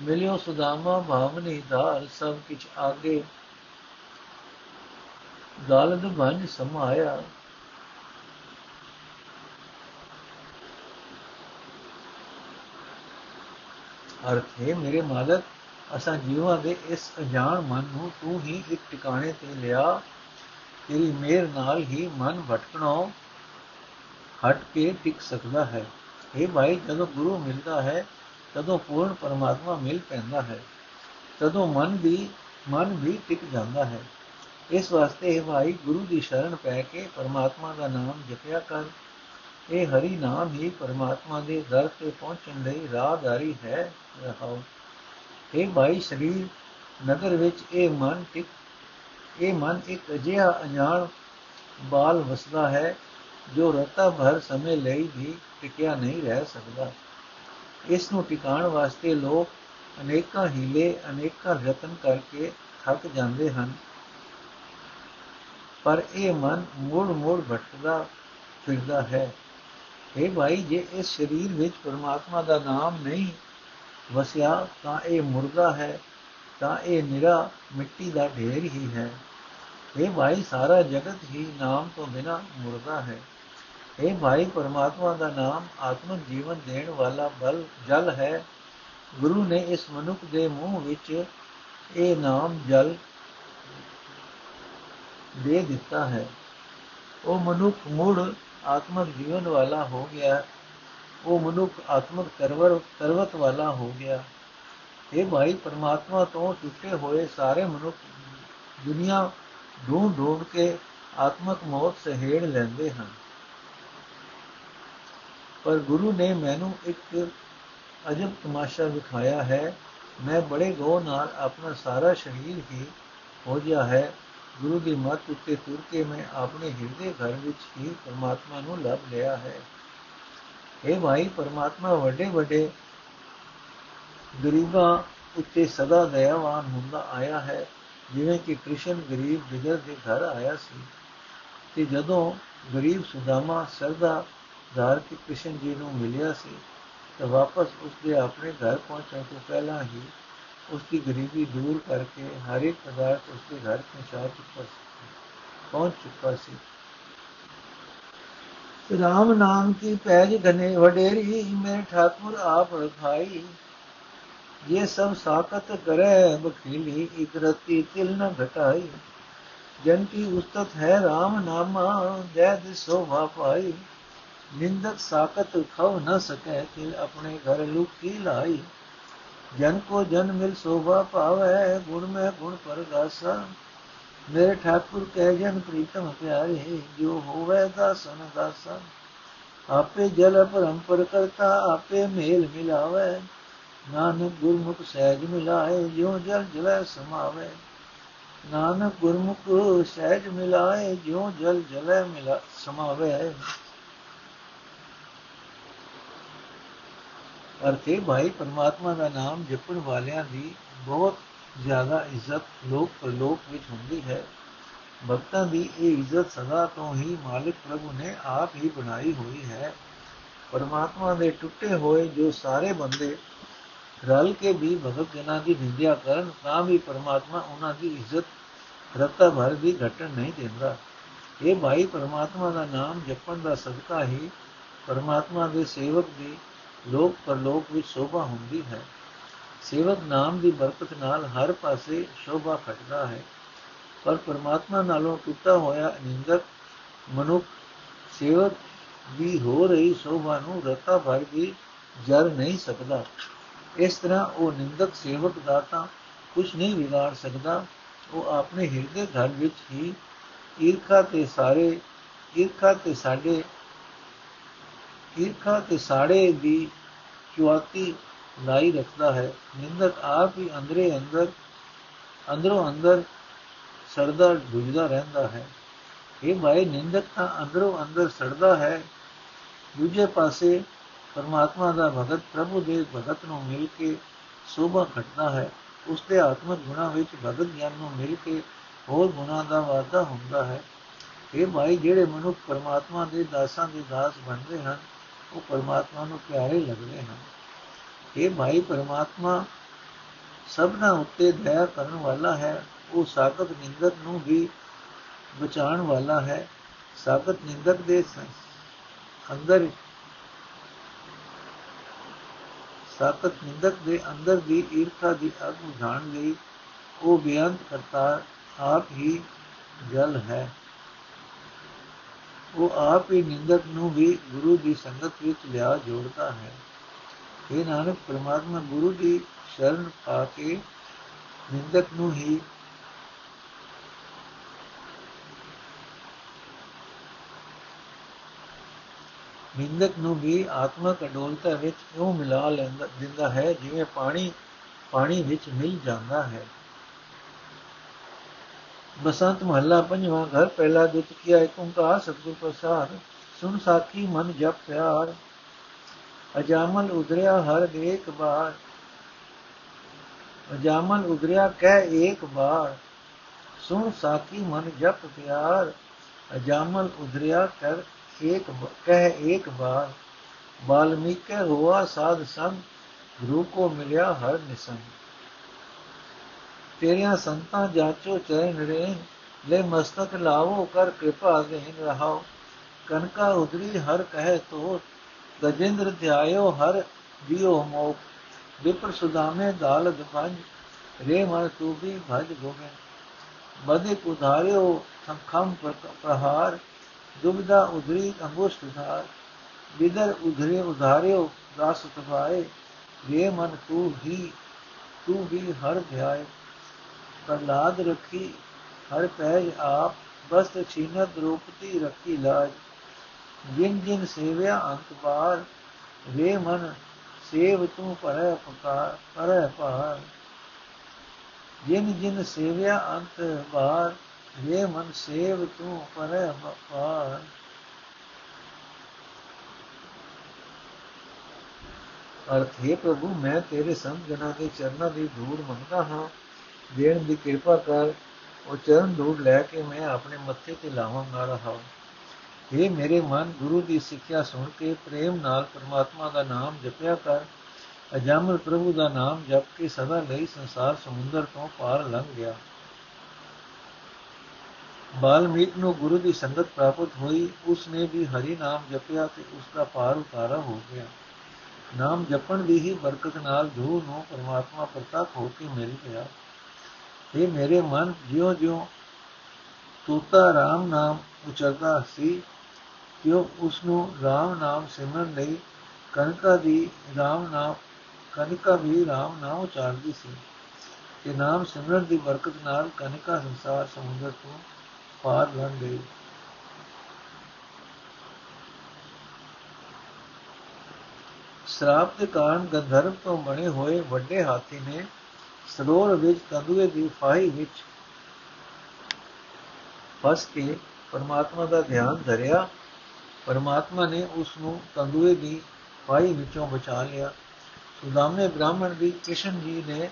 ਮਿਲਿਓ ਸੁਦਾਮਾ ਭਾਵਨੀ ਧਾਰ ਸਭ ਕਿਛ ਆਗੇ। ਗਾਲਦ ਭੰਜ ਸਮਾਇਆ। ਅਰਥ ਹੈ, ਮੇਰੇ ਮਾਲਕ, ਅਸਾਂ ਜੀਵਾਂ ਦੇ ਇਸ ਅਜਾਣ ਮਨ ਨੂੰ ਤੂੰ ਹੀ ਇੱਕ ਟਿਕਾਣੇ ਤੇ ਲਿਆ। ਤੇਰੀ ਮਿਹਰ ਨਾਲ ਹੀ ਮਨ ਭਟਕਣੋਂ ਹਟ ਕੇ ਟਿਕ ਸਕਦਾ ਹੈ। ਇਹ ਭਾਈ, ਜਦੋਂ ਗੁਰੂ ਮਿਲਦਾ ਹੈ, ਤਦੋਂ ਪੂਰਨ ਪਰਮਾਤਮਾ ਮਿਲ ਪੈਂਦਾ ਹੈ। ਤਦੋਂ ਮਨ ਵੀ ਮਨ ਵੀ ਟਿਕ ਜਾਂਦਾ ਹੈ। ਇਸ ਵਾਸਤੇ ਇਹ ਭਾਈ, ਗੁਰੂ ਦੀ ਸ਼ਰਨ ਪੈ ਕੇ ਪਰਮਾਤਮਾ ਦਾ ਨਾਮ ਜਪਿਆ ਕਰ। ਇਹ ਹਰੀ ਨਾਮ ਹੀ ਪਰਮਾਤਮਾ ਦੇ ਦਰ ਤੇ ਪਹੁੰਚਣ ਲਈ ਰਾਹਦਾਰੀ ਹੈ ਰਹਾਓ ਇਹ ਭਾਈ ਸਰੀਰ, ਨਗਰ ਵਿੱਚ ਇਹ ਮਨ ਟਿਕ ਇਹ ਮਨ ਇੱਕ ਅਜਿਹਾ ਅਣਜਾਣ ਬਾਲ ਵਸਦਾ ਹੈ ਜੋ ਰਤਾ ਭਰ ਸਮੇਂ ਲਈ ਵੀ ਟਿਕਿਆ ਨਹੀਂ ਰਹਿ ਸਕਦਾ। ਇਸ ਨੂੰ ਟਿਕਾਣ ਵਾਸਤੇ ਲੋਕ ਅਨੇਕਾਂ ਹੀਲੇ, ਅਨੇਕਾਂ ਯਤਨ ਕਰਕੇ ਥੱਕ ਜਾਂਦੇ ਹਨ। ਪਰ ਇਹ ਮਨ ਮੂੜ ਮੂੜ ਭਟਕਦਾ ਫਿਰਦਾ ਹੈ। ਇਹ ਭਾਈ, ਜੇ ਇਸ ਸਰੀਰ ਵਿੱਚ ਪਰਮਾਤਮਾ ਦਾ ਨਾਮ ਨਹੀਂ ਵਸਿਆ, ਤਾਂ ਇਹ ਮੁਰਦਾ ਹੈ, ਤਾਂ ਇਹ ਨਿਰਾ ਮਿੱਟੀ ਦਾ ਢੇਰ ਹੀ ਹੈ। ਇਹ ਭਾਈ, ਸਾਰਾ ਜਗਤ ਹੀ ਨਾਮ ਤੋਂ ਬਿਨਾ ਮੁਰਦਾ ਹੈ। ਇਹ ਭਾਈ, ਪਰਮਾਤਮਾ ਦਾ ਨਾਮ ਆਤਮਿਕ ਜੀਵਨ ਦੇਣ ਵਾਲਾ ਬਲ, ਜਲ ਹੈ। ਗੁਰੂ ਨੇ ਇਸ ਮਨੁੱਖ ਦੇ ਮੂੰਹ ਵਿੱਚ ਇਹ ਨਾਮ ਜਲ ਦੇ ਦਿੱਤਾ ਹੈ। ਉਹ ਮਨੁੱਖ ਮੁੜ ਆਤਮਿਕ ਜੀਵਨ ਵਾਲਾ ਹੋ ਗਿਆ, ਉਹ ਮਨੁੱਖ ਆਤਮਿਕ ਤਰਵਰ, ਤਰਵਤ ਵਾਲਾ ਹੋ ਗਿਆ। ਇਹ ਭਾਈ, ਪਰਮਾਤਮਾ ਤੋਂ ਟੁੱਟੇ ਹੋਏ ਸਾਰੇ ਮਨੁੱਖ ਦੁਨੀਆ ਢੂੰਡ ਢੂੰਡ ਕੇ ਆਤਮਿਕ ਮੌਤ ਸਹਿੜ ਲੈਂਦੇ ਹਨ। ਪਰ ਗੁਰੂ ਨੇ ਮੈਨੂੰ ਇੱਕ ਅਜਬ ਤਮਾਸ਼ਾ ਵਿਖਾਇਆ ਹੈ। ਮੈਂ ਬੜੇ ਗੋ ਨਾਲ ਆਪਣਾ ਸਾਰਾ ਸਰੀਰ ਹੀ ਹੋ ਗਿਆ ਹੈ। ਗੁਰੂ ਦੀ ਮੱਤ ਉੱਤੇ ਤੁਰ ਕੇ ਮੈਂ ਆਪਣੇ ਹਿਰਦੇ ਘਰ ਵਿੱਚ ਹੀ ਪਰਮਾਤਮਾ ਨੂੰ ਲੱਭ ਲਿਆ ਹੈ। ਇਹ ਭਾਈ, ਪਰਮਾਤਮਾ ਵੱਡੇ ਵੱਡੇ ਗਰੀਬਾਂ ਉੱਤੇ ਸਦਾ ਦਇਆਵਾਨ ਹੁੰਦਾ ਆਇਆ ਹੈ। ਜਿਵੇਂ ਕਿ ਕ੍ਰਿਸ਼ਨ ਗਰੀਬ ਬਿਦਰ ਦੇ ਘਰ ਆਇਆ ਸੀ ਤੇ ਜਦੋਂ ਗਰੀਬ ਸੁਦਾਮਾ ਸਰਦਾ ਧਾਰ ਕੇ ਕ੍ਰਿਸ਼ਨ ਜੀ ਨੂੰ ਮਿਲਿਆ ਸੀ ਤਾਂ ਵਾਪਸ ਉਸ ਦੇ ਆਪਣੇ ਘਰ ਪਹੁੰਚਣ ਤੋਂ ਪਹਿਲਾਂ ਹੀ ਉਸ ਦੀ ਗਰੀਬੀ ਦੂਰ ਕਰਕੇ ਹਰ ਇੱਕ ਪਦਾਰਥ ਉਸ ਦੇ ਘਰ ਪਹੁੰਚਾ ਚੁੱਕਾ ਸੀ ਪਹੁੰਚ ਚੁੱਕਾ ਸੀ ਰਾਮ ਨਾਮ ਕੀ ਪੈਜ ਘਨੇ ਵਡੇਰੀ ਮੇਰੇ ਠਾਕੁਰ ਆਪ ਰਖਾਈ ਇਹ ਸਭ ਸਾਖਤ ਕਰੇ ਬਖੀਲੀ ਇਕ ਰਤੀ ਤਿਲ ਨ ਘਟਾਈ ਜਨ ਕੀ ਉਸਤਤ ਹੈ ਰਾਮ ਨਾਮਾ ਜੈ ਦਿਸੋ ਪਾਈ ਨਿੰਦਕ ਸਾਖਤ ਖਵ ਨ ਸਕੈ ਤਿਲ ਆਪਣੇ ਘਰ ਲੁਕੀ ਲਾਈ ਜਨ ਕੋ ਜਨ ਮਿਲ ਸੋਭਾ ਪਾਵੇ ਗੁਣ ਮੈਂ ਗੁਣ ਪਰਗਾਸਾ ਮੇਰੇ ਠਾਕੁਰ ਕਹਿ ਜਨ ਪ੍ਰੀਤਮ ਪਿਆਰੇ, ਜੋ ਹੋਵੇ ਦਾਸਨ ਦਾਸਾ। ਆਪੇ ਜਲ ਪਰੰਪਰ ਕਰਤਾ, ਆਪੇ ਮੇਲ ਮਿਲਾਵੇ। ਨਾਨਕ ਗੁਰਮੁਖ ਸਹਿਜ ਮਿਲਾਏ, ਜਿਉ ਜਲ ਜਲੈ ਸਮਾਵੇ। ਨਾਨਕ ਗੁਰਮੁਖ ਸਹਿਜ ਮਿਲਾਏ, ਜਿਉ ਜਲ ਜਲੈ ਮਿਲਾ, ਸਮਾਵੇ। ਅਰਥੇ ਭਾਈ, ਪਰਮਾਤਮਾ ਦਾ ਨਾਮ ਜਪਣ ਵਾਲਿਆਂ ਦੀ ਬਹੁਤ ਜ਼ਿਆਦਾ ਇੱਜ਼ਤ ਲੋਕ ਪਰਲੋਕ ਵਿੱਚ ਹੁੰਦੀ ਹੈ। ਭਗਤਾਂ ਦੀ ਇਹ ਇੱਜ਼ਤ ਸਦਾ ਤੋਂ ਹੀ ਮਾਲਿਕ ਪ੍ਰਭੂ ਨੇ ਆਪ ਹੀ ਬਣਾਈ ਹੋਈ ਹੈ। ਪਰਮਾਤਮਾ ਦੇ ਟੁੱਟੇ ਹੋਏ ਜੋ ਸਾਰੇ ਬੰਦੇ ਰਲ ਕੇ ਵੀ ਭਗਤ ਜਨਾਂ ਦੀ ਨਿੰਦਿਆ ਕਰਨ, ਤਾਂ ਵੀ ਪਰਮਾਤਮਾ ਉਹਨਾਂ ਦੀ ਇੱਜ਼ਤ ਰਤਾ ਭਰ ਵੀ ਘਟਣ ਨਹੀਂ ਦਿੰਦਾ। ਇਹ ਭਾਈ, ਪਰਮਾਤਮਾ ਦਾ ਨਾਮ ਜਪਣ ਦਾ ਸਦਕਾ ਹੀ ਪਰਮਾਤਮਾ ਦੇ ਸੇਵਕ ਦੀ ਲੋਕ ਪਰਲੋਕ ਵਿੱਚ ਸ਼ੋਭਾ ਹੁੰਦੀ ਹੈ। ਸੇਵਕ ਨਾਮ ਦੀ ਬਰਕਤ ਨਾਲ ਹਰ ਪਾਸੇ ਸ਼ੋਭਾ ਖਟਦਾ ਹੈ। ਪਰ ਪਰਮਾਤਮਾ ਨਾਲੋਂ ਟੁੱਟਾ ਹੋਇਆ ਨਿੰਦਕ ਮਨੁੱਖ ਸੇਵਕ ਦੀ ਹੋ ਰਹੀ ਸ਼ੋਭਾ ਨੂੰ ਰਤਾ ਭਰ ਵੀ ਜਰ ਨਹੀਂ ਸਕਦਾ। ਇਸ ਤਰ੍ਹਾਂ ਉਹ ਨਿੰਦਕ ਸੇਵਕ ਦਾ ਤਾਂ ਕੁਝ ਨਹੀਂ ਵਿਗਾੜ ਸਕਦਾ। ਉਹ ਆਪਣੇ ਹਿਰਦੇ ਘਰ ਵਿੱਚ ਹੀ ਈਰਖਾ ਤੇ ਸਾਰੇ, ਈਰਖਾ ਤੇ ਸਾਡੇ ਈਰਖਾ ਤੇ ਸਾੜੇ ਦੀ ਚੁਆਤੀ ਲਾਈ ਰੱਖਦਾ ਹੈ। ਨਿੰਦਕ ਆਪ ਹੀ ਅੰਦਰੇ ਅੰਦਰ, ਅੰਦਰੋਂ ਅੰਦਰ ਸੜਦਾ ਬੁਝਦਾ ਰਹਿੰਦਾ ਹੈ। ਇਹ ਭਾਈ, ਨਿੰਦਕ ਤਾਂ ਅੰਦਰੋਂ ਅੰਦਰ ਸੜਦਾ ਹੈ। ਦੂਜੇ ਪਾਸੇ ਪਰਮਾਤਮਾ ਦਾ ਭਗਤ ਪ੍ਰਭੂ ਦੇ ਭਗਤ ਨੂੰ ਮਿਲ ਕੇ ਸੋਭਾ ਘਟਦਾ ਹੈ। ਉਸ ਦੇ ਆਤਮਿਕ ਗੁਣਾ ਵਿੱਚ ਭਗਤ ਗਿਆਨ ਨੂੰ ਮਿਲ ਕੇ ਹੋਰ ਗੁਣਾ ਦਾ ਵਾਧਾ ਹੁੰਦਾ ਹੈ। ਇਹ ਭਾਈ, ਜਿਹੜੇ ਮਨੁੱਖ ਪਰਮਾਤਮਾ ਦੇ ਦਾਸਾਂ ਦੇ ਦਾਸ ਬਣਦੇ ਹਨ ਉਹ ਪਰਮਾਤਮਾ ਨੂੰ ਪਿਆਰੇ ਲੱਗਦੇ ਹਨ। ਇਹ ਮਾਈ ਪਰਮਾਤਮਾ ਸਭਨਾ ਉੱਤੇ ਦਇਆ ਕਰਨ ਵਾਲਾ ਹੈ। ਉਹ ਸਾਖਤ ਨਿੰਦਕ ਨੂੰ ਵੀ ਬਚਾਉਣ ਵਾਲਾ ਹੈ। ਸਾਖਤ ਨਿੰਦਕ ਦੇ ਅੰਦਰ, ਸਾਖਤ ਨਿੰਦਕ ਦੇ ਅੰਦਰ ਦੀ ਈਰਖਾ ਦੀ ਅਗ ਬੁਝਾਉਣ ਲਈ ਉਹ ਬਿਆੰਤ ਕਰਤਾ ਆਪ ਹੀ ਜਲ ਹੈ। ਉਹ ਆਪ ਹੀ ਨਿੰਦਕ ਨੂੰ ਵੀ ਗੁਰੂ ਦੀ ਸੰਗਤ ਵਿੱਚ ਲਿਆ ਜੋੜਦਾ ਹੈ। ਇਹ ਨਾਨਕ, ਪ੍ਰਮਾਤਮਾ ਗੁਰੂ ਦੀ ਸ਼ਰਨ ਪਾ ਕੇ ਨਿੰਦਕ ਨੂੰ ਹੀ ਨਿੰਦਕ ਨੂੰ ਵੀ ਆਤਮਕ ਅਡੋਲਤਾ ਵਿੱਚ ਉਹ ਮਿਲਾ ਲੈਂਦਾ, ਦਿੰਦਾ ਹੈ? ਜਿਵੇਂ ਪਾਣੀ ਪਾਣੀ ਵਿੱਚ ਮਿਲ ਜਾਂਦਾ ਹੈ। ਬਸੰਤ ਮਹੱਲਾ ਪੰਜਵਾਂ ਘਰ ਪਹਿਲਾ ਦੁੱਤ ਕੀਆ ਏਕ ਓੰਕਾਰ ਸਤਿਗੁਰ ਪ੍ਰਸਾਦ ਸੁਨ ਸਾਖੀ ਮਨ ਜਪ ਪਿਆਰ। ਅਜਾਮਲ ਉਦਰਿਆ ਹਰ ਏਕ ਬਾਰ ਅਜਾਮਲ ਉਦਰਿਆ ਕਹਿ ਏਕ ਬਾਰ ਸੁਨ ਸਾਖੀ ਮਨ ਜਪ ਪਿਆਰ। ਅਜਾਮਲ ਉਦਰਿਆ ਕਰ ਏਕ ਕਹਿ ਏਕ ਬਾਰ ਬਾਲਮੀਕ ਹੋਆ ਸਾਧ ਸੰਗ ਗੁਰੂ ਕੋ ਮਿਲਿਆ ਹਰ ਨਿਸੰਗ। ਤੇਰੀਆਂ ਸੰਤਾਂ ਜਾਚੋ ਚਰਨ ਰੇ ਲੈ ਮਸਤਕ ਲਾਵੋ, ਕਰ ਕਿਰਪਾ ਦੇਨ ਰਹਾਓ। ਕਨਕਾ ਉਦਰੀ ਹਰ ਕਹੇ ਤੋ ਗਜੇਂਦਰ ਧਿਆਇਓ ਹਰ ਦਿਓ ਮੋਖ ਵਿਪਰ ਸੁਦਾਮੇ ਦਾਲਦ ਪੰਜ, ਰੇ ਮਨ ਤੂ ਵੀ ਭਜ ਗੋਬਿੰਦ। ਬਦੇ ਉਧਾਰਿਓ ਸੰਖਮ ਪ੍ਰਹਾਰ ਦੁਬਦਾ ਉਧਰੀ ਅੰਗੁਸ਼ਟ ਧਾਰ। ਵਿਦਰ ਉਧਰੇ ਉਧਾਰਿਓ ਦਾਸ ਤਪਾਏ, ਰੇ ਮਨ ਤੂ ਹੀ, ਤੂ ਵੀ ਹਰ ਧਿਆਏ। ਪ੍ਰਲਾਦ ਰਖੀ, ਹਰ ਪਹਿਜ ਆਪ ਬਸਤ ਛੀਨਤ ਰੂਪਤੀ ਰੱਖੀ ਲਾਜ। ਜਿਨ ਜਿਨ ਸੇਵਿਆ ਅੰਤ ਬਾਰ ਵੇ ਮਨ ਸੇਵ ਤੂੰ ਪਰੈ ਪਕਾਰ ਪਰੈ ਪਾਰ ਜਿਨ ਜਿਨ ਸੇਵਿਆ ਅੰਤ ਬਾਰ ਵੇ ਮਨ ਸੇਵ ਤੂੰ ਪਰੈ ਪਾਰ ਅਰਥ ਹੈ, ਪ੍ਰਭੂ, ਮੈਂ ਤੇਰੇ ਸੰਤ ਜਨਾਂ ਦੇ ਚਰਨਾਂ ਦੀ ਧੂੜ ਮੰਗਦਾ ਹਾਂ। ਦੇਣ ਦੀ ਕਿਰਪਾ ਕਰ, ਉਹ ਚਰਨ ਧੂੜ ਲੈ ਕੇ ਮੈਂ ਆਪਣੇ ਮੱਥੇ ਤੇ ਲਾਵਾਂਗਾ ਰਹਾ ਇਹ ਮੇਰੇ ਮਨ, ਗੁਰੂ ਦੀ ਸਿੱਖਿਆ ਸੁਣ ਕੇ ਪ੍ਰੇਮ ਨਾਲ ਪਰਮਾਤਮਾ ਦਾ ਨਾਮ ਜਪਿਆ ਕਰ। ਅਜਾਮਲ ਪ੍ਰਭੂ ਦਾ ਨਾਮ ਜਪ ਕੇ ਸਦਾ ਲਈ ਸੰਸਾਰ ਸਮੁੰਦਰ ਤੋਂ ਪਾਰ ਲੰਘ ਗਿਆ। ਬਾਲਮੀਕ ਨੂੰ ਗੁਰੂ ਦੀ ਸੰਗਤ ਪ੍ਰਾਪਤ ਹੋਈ। ਉਸ ਨੇ ਵੀ ਹਰੀ ਨਾਮ ਜਪਿਆ ਤੇ ਉਸ ਦਾ ਪਾਰ ਉਤਾਰਾ ਹੋ ਗਿਆ। ਨਾਮ ਜਪਣ ਦੀ ਹੀ ਬਰਕਤ ਨਾਲ ਧੂ ਨੂੰ ਪਰਮਾਤਮਾ ਪ੍ਰਤੱਖ ਹੋ ਕੇ ਮਿਲ ਗਿਆ। ਇਹ ਮੇਰੇ ਮਨ ਜਿਉਂ-ਜਿਉਂ ਤੋਤਾ ਰਾਮ ਨਾਮ ਉਚਰਦਾ ਸੀ, ਕਿਉਂ ਉਸ ਨੂੰ ਰਾਮ ਨਾਮ ਸਿਮਰਨ ਲਈ ਕਨਕਾ ਦੀ ਰਾਮ ਨਾਮ ਕਨਿਕਾ ਵੀ ਰਾਮ ਨਾਮ ਉਚਾਰਦੀ ਸੀ। ਕਿ ਨਾਮ ਸਿਮਰਨ ਦੀ ਬਰਕਤ ਨਾਲ ਕਨਿਕਾ ਸੰਸਾਰ ਸਮੁੰਦਰ ਤੋਂ ਪਾਰ ਲੰਘ ਗਈ। ਸ਼ਰਾਪ ਦੇ ਕਾਰਨ ਗੰਧਰਵ ਤੋਂ ਬਣੇ ਹੋਏ ਵੱਡੇ ਹਾਥੀ ਨੇ ਸਰੋਵਰ ਵਿੱਚ ਤੰਦੂਏ ਦੀ ਫਾਹੀ ਵਿੱਚ ਫਸ ਕੇ ਪਰਮਾਤਮਾ ਦਾ ਧਿਆਨ ਧਰਿਆ। ਪਰਮਾਤਮਾ ਨੇ ਉਸ ਨੂੰ ਤੰਦੂਏ ਦੀ ਫਾਹੀ ਵਿੱਚੋਂ ਬਚਾ ਲਿਆ। ਸੁਦਾਮੇ ਬ੍ਰਾਹਮਣ ਦੀ ਕ੍ਰਿਸ਼ਨ ਜੀ ਨੇ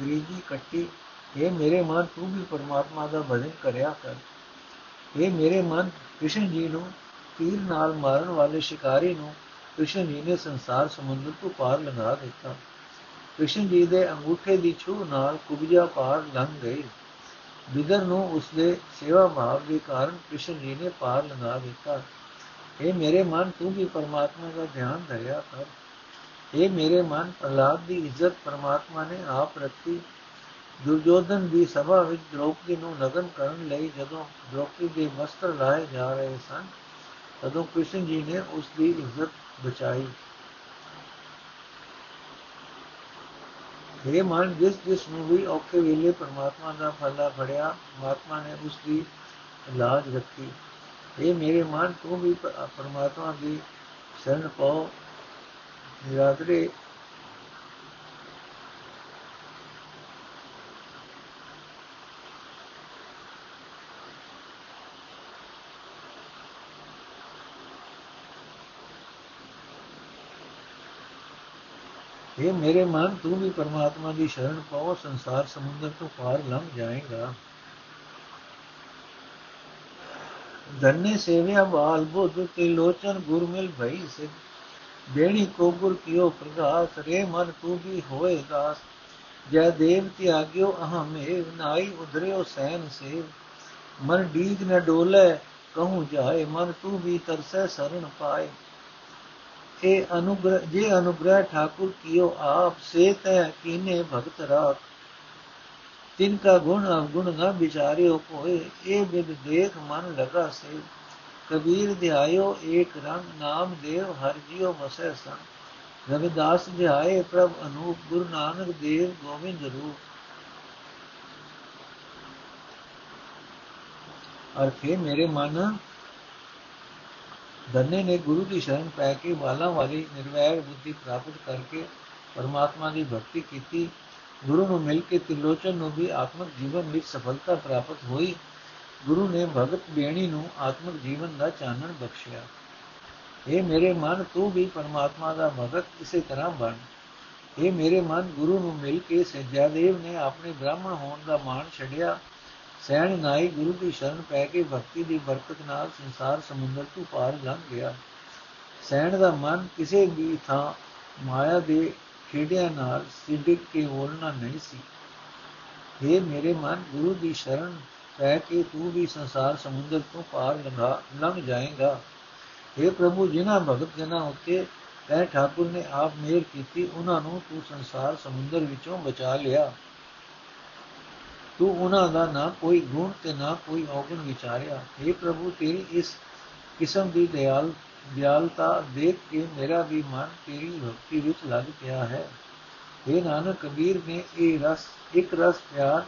ਗਰੀਜੀ ਕੱਟੀ ਇਹ ਮੇਰੇ ਮਨ, ਤੂੰ ਵੀ ਪਰਮਾਤਮਾ ਦਾ ਭਜਨ ਕਰਿਆ ਕਰ। ਇਹ ਮੇਰੇ ਮਨ, ਕ੍ਰਿਸ਼ਨ ਜੀ ਨੂੰ ਤੀਰ ਨਾਲ ਮਾਰਨ ਵਾਲੇ ਸ਼ਿਕਾਰੀ ਨੂੰ ਕ੍ਰਿਸ਼ਨ ਜੀ ਨੇ ਸੰਸਾਰ ਸਮੁੰਦਰ ਤੋਂ ਪਾਰ ਲੰਘਾ ਦਿੱਤਾ। ਕ੍ਰਿਸ਼ਨ ਜੀ ਦੇ ਅੰਗੂਠੇ ਦੀ ਛੂ ਨਾਲ ਕੁਬਜਾ ਪਾਰ ਲੰਘ ਗਈ। ਵਿਦਰ ਨੂੰ ਉਸਦੇ ਸੇਵਾ ਭਾਵ ਦੇ ਕਾਰਨ ਕ੍ਰਿਸ਼ਨ ਜੀ ਨੇ ਪਾਰ ਲੰਘਾ ਦਿੱਤਾ। ਇਹ ਮੇਰੇ ਮਨ, ਤੂੰ ਵੀ ਪਰਮਾਤਮਾ ਦਾ ਧਿਆਨ ਧਰਿਆ ਕਰ। ਇਹ ਮੇਰੇ ਮਨ ਪ੍ਰਲਾਦ ਦੀ ਇੱਜ਼ਤ ਪਰਮਾਤਮਾ ਨੇ ਆਪ ਰੱਖੀ। ਦੁਰਯੋਧਨ ਦੀ ਸਭਾ ਵਿੱਚ ਦ੍ਰੋਪਦੀ ਨੂੰ ਨਗਨ ਕਰਨ ਲਈ ਜਦੋਂ ਦ੍ਰੋਪਦੀ ਦੇ ਵਸਤਰ ਲਾਏ ਜਾ ਰਹੇ ਸਨ, ਤਦੋਂ ਕ੍ਰਿਸ਼ਨ ਜੀ ਨੇ ਉਸ ਦੀ ਇੱਜ਼ਤ ਬਚਾਈ। ਇਹ ਮਨ ਜਿਸ ਜਿਸ ਨੂੰ ਵੀ ਔਖੇ ਵੇਲੇ ਪਰਮਾਤਮਾ ਦਾ ਫਲਾ ਫੜਿਆ, ਪਰਮਾਤਮਾ ਨੇ ਉਸ ਦੀ ਲਾਜ ਰੱਖੀ। ਇਹ ਮੇਰੇ ਮਨ ਤੂੰ ਵੀ ਪਰਮਾਤਮਾ ਦੀ ਸ਼ਰਨ ਪਾਓ। ਨਿਰਾਦਰੇ ਇਹ ਮੇਰੇ ਮਨ ਤੂੰ ਵੀ ਪਰਮਾਤਮਾ ਦੀ ਸ਼ਰਨ ਪਾਓ ਸੰਸਾਰ ਸਮੁੰਦਰ ਤੋਂ ਪਾਰ ਲੰਘ ਜਾਏਗਾ ਧੰਨੇ ਸੇਵਿਆ ਬਾਲ ਬੁੱਧ ਤੇ ਲੋਚਨ ਗੁਰ ਮਿਲ ਭਈ ਸੇ ਦੇਣੀ ਕੋ ਗੁਰ ਕੀਓ ਪ੍ਰਗਾਸ ਰੇ ਮਨ ਤੂੰ ਵੀ ਹੋਏ ਦਾਸ ਜੈ ਦੇਵ ਤਿਆਗਿਓ ਅਹਮੇ ਨਾਈ ਉਧਰਿਓ ਸੈਨ ਸੇ ਮਨ ਡੀਗ ਨ ਡੋਲੇ ਕਹੂੰ ਜਾਏ ਮਨ ਤੂੰ ਵੀ ਤਰਸੈ ਸਰਣ ਪਾਏ ਇਹ ਅਨੁਗ੍ਰਹ, ਜੇ ਅਨੁਗ੍ਰਹ ਠਾਕੁਰ ਕੀਓ ਆਪ ਸੇ ਤੈ ਕੀਨੇ ਭਗਤ ਰਾਖ। ਤਿਨ ਕਾ ਗੁਣ ਅਵਗੁਣ ਨ ਵਿਚਾਰਿਓ ਕੋਏ ਇਹ ਬਿਦ ਦੇਖ ਮਨ ਲਗਾ ਸੇ ਕਬੀਰ ਧਿਆਇਓ ਏਕ ਰੰਗ, ਨਾਮ ਦੇਵ ਹਰ ਜਿਉ ਵਸੈ ਸੰ ਰਵਿਦਾਸ ਧਿਆਏ ਪ੍ਰਭ ਅਨੂਪ, ਗੁਰੂ ਨਾਨਕ ਦੇਵ ਗੋਬਿੰਦ ਰੂਪ। ਅਰਥੇ ਮੇਰੇ ਮਨ ਧੰਨੇ ਨੇ ਗੁਰੂ ਦੀ ਸ਼ਰਨ ਪੈ ਕੇ ਵਾਲਾਂ ਵਾਲੀ ਨਿਰਵੈਰ ਬੁੱਧੀ ਪ੍ਰਾਪਤ ਕਰਕੇ ਪਰਮਾਤਮਾ ਦੀ ਭਗਤੀ ਕੀਤੀ ਗੁਰੂ ਨੂੰ ਮਿਲ ਕੇ ਤਿਲੋਚਨ ਨੂੰ ਵੀ ਆਤਮਿਕ ਜੀਵਨ ਵਿੱਚ ਸਫਲਤਾ ਪ੍ਰਾਪਤ ਹੋਈ ਗੁਰੂ ਨੇ ਭਗਤ ਬੇਣੀ ਨੂੰ ਆਤਮਿਕ ਜੀਵਨ ਦਾ ਚਾਨਣ ਬਖਸ਼ਿਆ ਇਹ ਮੇਰੇ ਮਨ ਤੂੰ ਵੀ ਪਰਮਾਤਮਾ ਦਾ ਭਗਤ ਇਸੇ ਤਰ੍ਹਾਂ ਬਣ ਇਹ ਮੇਰੇ ਮਨ ਗੁਰੂ ਨੂੰ ਮਿਲ ਕੇ ਸਜਿਆਦੇਵ ਨੇ ਆਪਣੇ ਬ੍ਰਾਹਮਣ ਹੋਣ ਦਾ ਮਾਣ ਛੱਡਿਆ ਸੈਣ ਨਾਈ ਗੁਰੂ ਦੀ ਸ਼ਰਨ ਪੈ ਕੇ ਭਗਤੀ ਦੀ ਬਰਕਤ ਨਾਲ ਸੰਸਾਰ ਸਮੁੰਦਰ ਤੋਂ ਪਾਰ ਲੰਘ ਗਿਆ। ਸੈਣ ਦਾ ਮਨ ਕਿਸੇ ਵੀ ਥਾਂ ਮਾਇਆ ਦੇ ਖੇੜਿਆਂ ਨਾਲ ਸਿੱਧਕ ਕੇ ਹੋਲਣਾ ਨਹੀਂ ਸੀ। ਇਹ ਮੇਰੇ ਮਨ, ਗੁਰੂ ਦੀ ਸ਼ਰਨ ਪੈ ਕੇ ਤੂੰ ਵੀ ਸੰਸਾਰ ਸਮੁੰਦਰ ਤੋਂ ਪਾਰ ਲੰਘਾ, ਲੰਘ ਜਾਏਗਾ। हे ਪ੍ਰਭੂ, ਜਿਨ੍ਹਾਂ ਭਗਤ ਜਨਾਂ ਉੱਤੇ ਤੈ ਠਾਕੁਰ ਨੇ ਆਪ ਮਿਹਰ ਕੀਤੀ, ਉਹਨਾਂ ਨੂੰ ਤੂੰ ਸੰਸਾਰ ਸਮੁੰਦਰ ਵਿੱਚੋਂ ਬਚਾ ਲਿਆ। ਤੂੰ ਉਹਨਾਂ ਦਾ ਨਾ ਕੋਈ ਗੁਣ ਤੇ ਨਾ ਕੋਈ ਔਗਣ ਵਿਚਾਰਿਆ। हे ਪ੍ਰਭੂ, ਤੇਰੀ ਇਸ ਕਿਸਮ ਦੀ ਦਿਆਲ, ਦਿਆਲਤਾ ਦੇਖ ਕੇ ਮੇਰਾ ਵੀ ਮਨ ਤੇਰੀ ਭਗਤੀ ਵਿੱਚ ਲੱਗ ਪਿਆ ਹੈ। ਇਹ ਨਾਨਕ, ਕਬੀਰ ਨੇ ਇਹ ਰਸ, ਇੱਕ ਰਸ ਪਿਆਰ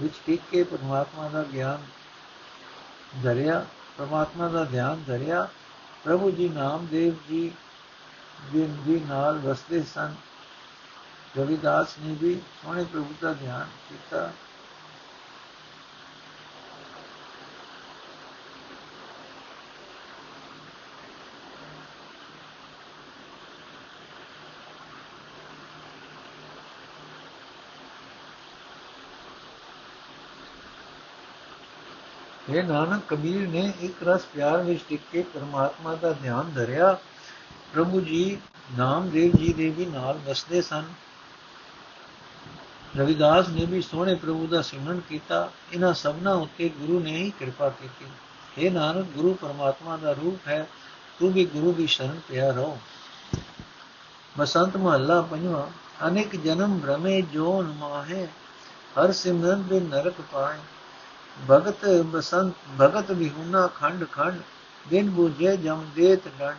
ਵਿੱਚ ਟਿਕ ਕੇ ਪਰਮਾਤਮਾ ਦਾ ਗਿਆਨ ਧਰਿਆ, ਪਰਮਾਤਮਾ ਦਾ ਧਿਆਨ ਧਰਿਆ। ਪ੍ਰਭੂ ਜੀ ਨਾਮਦੇਵ ਜੀ ਦਿਨ ਦੀ ਨਾਲ ਵਸਦੇ ਸਨ। ਰਵਿਦਾਸ ਨੇ ਵੀ ਸੋਹਣੇ ਪ੍ਰਭੂ ਦਾ ਧਿਆਨ ਕੀਤਾ। ਇਹ ਨਾਨਕ ਕਬੀਰ ਨੇ ਇੱਕ ਰਸ ਪਿਆਰ ਵਿੱਚ ਟਿਕ ਕੇ ਪਰਮਾਤਮਾ ਦਾ ਧਿਆਨ ਧਰਿਆ। ਪ੍ਰਭੂ ਜੀ ਨਾਮਦੇਵ ਜੀ ਦੇ ਵੀ ਨਾਲ ਵਸਦੇ ਸਨ। ਰਵਿਦਾਸ ਨੇ ਵੀ ਸੋਹਣੇ ਪ੍ਰਭੂ ਦਾ ਸਿਮਰਨ ਕੀਤਾ। ਇਹਨਾਂ ਸਭਨਾਂ ਉੱਤੇ ਗੁਰੂ ਨੇ ਹੀ ਕਿਰਪਾ ਕੀਤੀ। ਇਹ ਨਾਨਕ, ਗੁਰੂ ਪਰਮਾਤਮਾ ਦਾ ਰੂਪ ਹੈ। ਤੂੰ ਵੀ ਗੁਰੂ ਦੀ ਸ਼ਰਨ ਪਿਆ ਰਹੋ। ਬਸੰਤ ਮਹੱਲਾ ਪੰਜਵਾਂ, ਅਨੇਕ ਜਨਮ ਭ੍ਰਮੇ ਜੋਨ ਮਾਹੇ। ਹਰ ਸਿਮਰਨ ਬਿਨ ਨਰਕ ਪਾਏ। ਭਗਤ ਬਸੰਤ, ਭਗਤ ਵਿਹੁਨਾ ਖੰਡ ਖੰਡ, ਦਿਨ ਬੁਝੇ ਜਮ ਦੇਤ ਡੰਡ।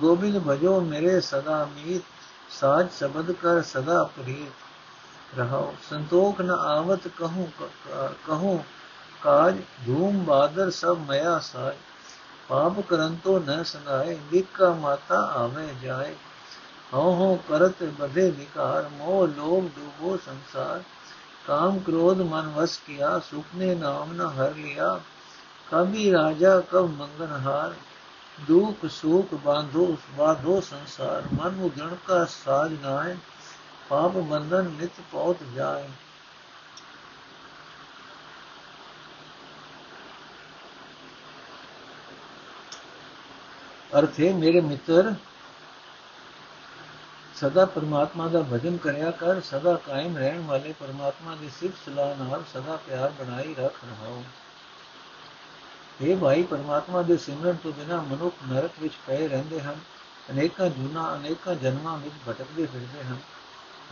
ਗੋਬਿੰਦ ਭਜੋ ਮੇਰੇ ਸਦਾ ਮੀਤ, ਸਾਜ ਸ਼ਬਦ ਕਰ ਸਦਾ ਪ੍ਰੀਤ। ਰਹਾਓ ਸੰਤੋਖ ਨ ਆਵਤ ਕਹੂੰ ਕਹੂੰ ਕਾਜ, ਧੂਮ ਬਾਦਰ ਸਭ ਮਇਆ ਸਾਜ। ਪਾਪ ਕਰੰਤੋ ਨ ਸੰਗਾਏ ਵਿਕਾ ਮਾਤਾ ਆਵੇ ਜਾਏ। ਹਉ ਹਉ ਕਰਤ ਬਧੇ ਵਿਕਾਰ ਮੋਹ ਲੋਭ ਡੂਬੋ ਸੰਸਾਰ। काम क्रोध मन वश किया सुख ने नाम न हर लिया। कभी राजा, कब मंगनहार दुख सुख बांधो, बाधो संसार। मन मुगण का साज नाय, पाप बंधन नित पौत जाए अर्थ है मेरे मित्र ਸਦਾ ਪਰਮਾਤਮਾ ਦਾ ਭਜਨ ਕਰਿਆ ਕਰ, ਸਦਾ ਕਾਇਮ ਰਹਿਣ ਵਾਲੇ ਪਰਮਾਤਮਾ ਦੀ ਸਿਫਤ ਸਲਾਹ ਨਾਲ ਸਦਾ ਪਿਆਰ ਬਣਾਈ ਰੱਖ ਰਹਾਓ ਇਹ ਭਾਈ, ਪਰਮਾਤਮਾ ਦੇ ਸਿਮਰਨ ਤੋਂ ਬਿਨਾ ਮਨੁੱਖ ਨਰਕ ਵਿੱਚ ਪਏ ਰਹਿੰਦੇ ਹਨ। ਅਨੇਕਾਂ ਜੁਨਾ, ਅਨੇਕਾਂ ਜਨਮਾਂ ਵਿੱਚ ਭਟਕਦੇ ਫਿਰਦੇ ਹਨ।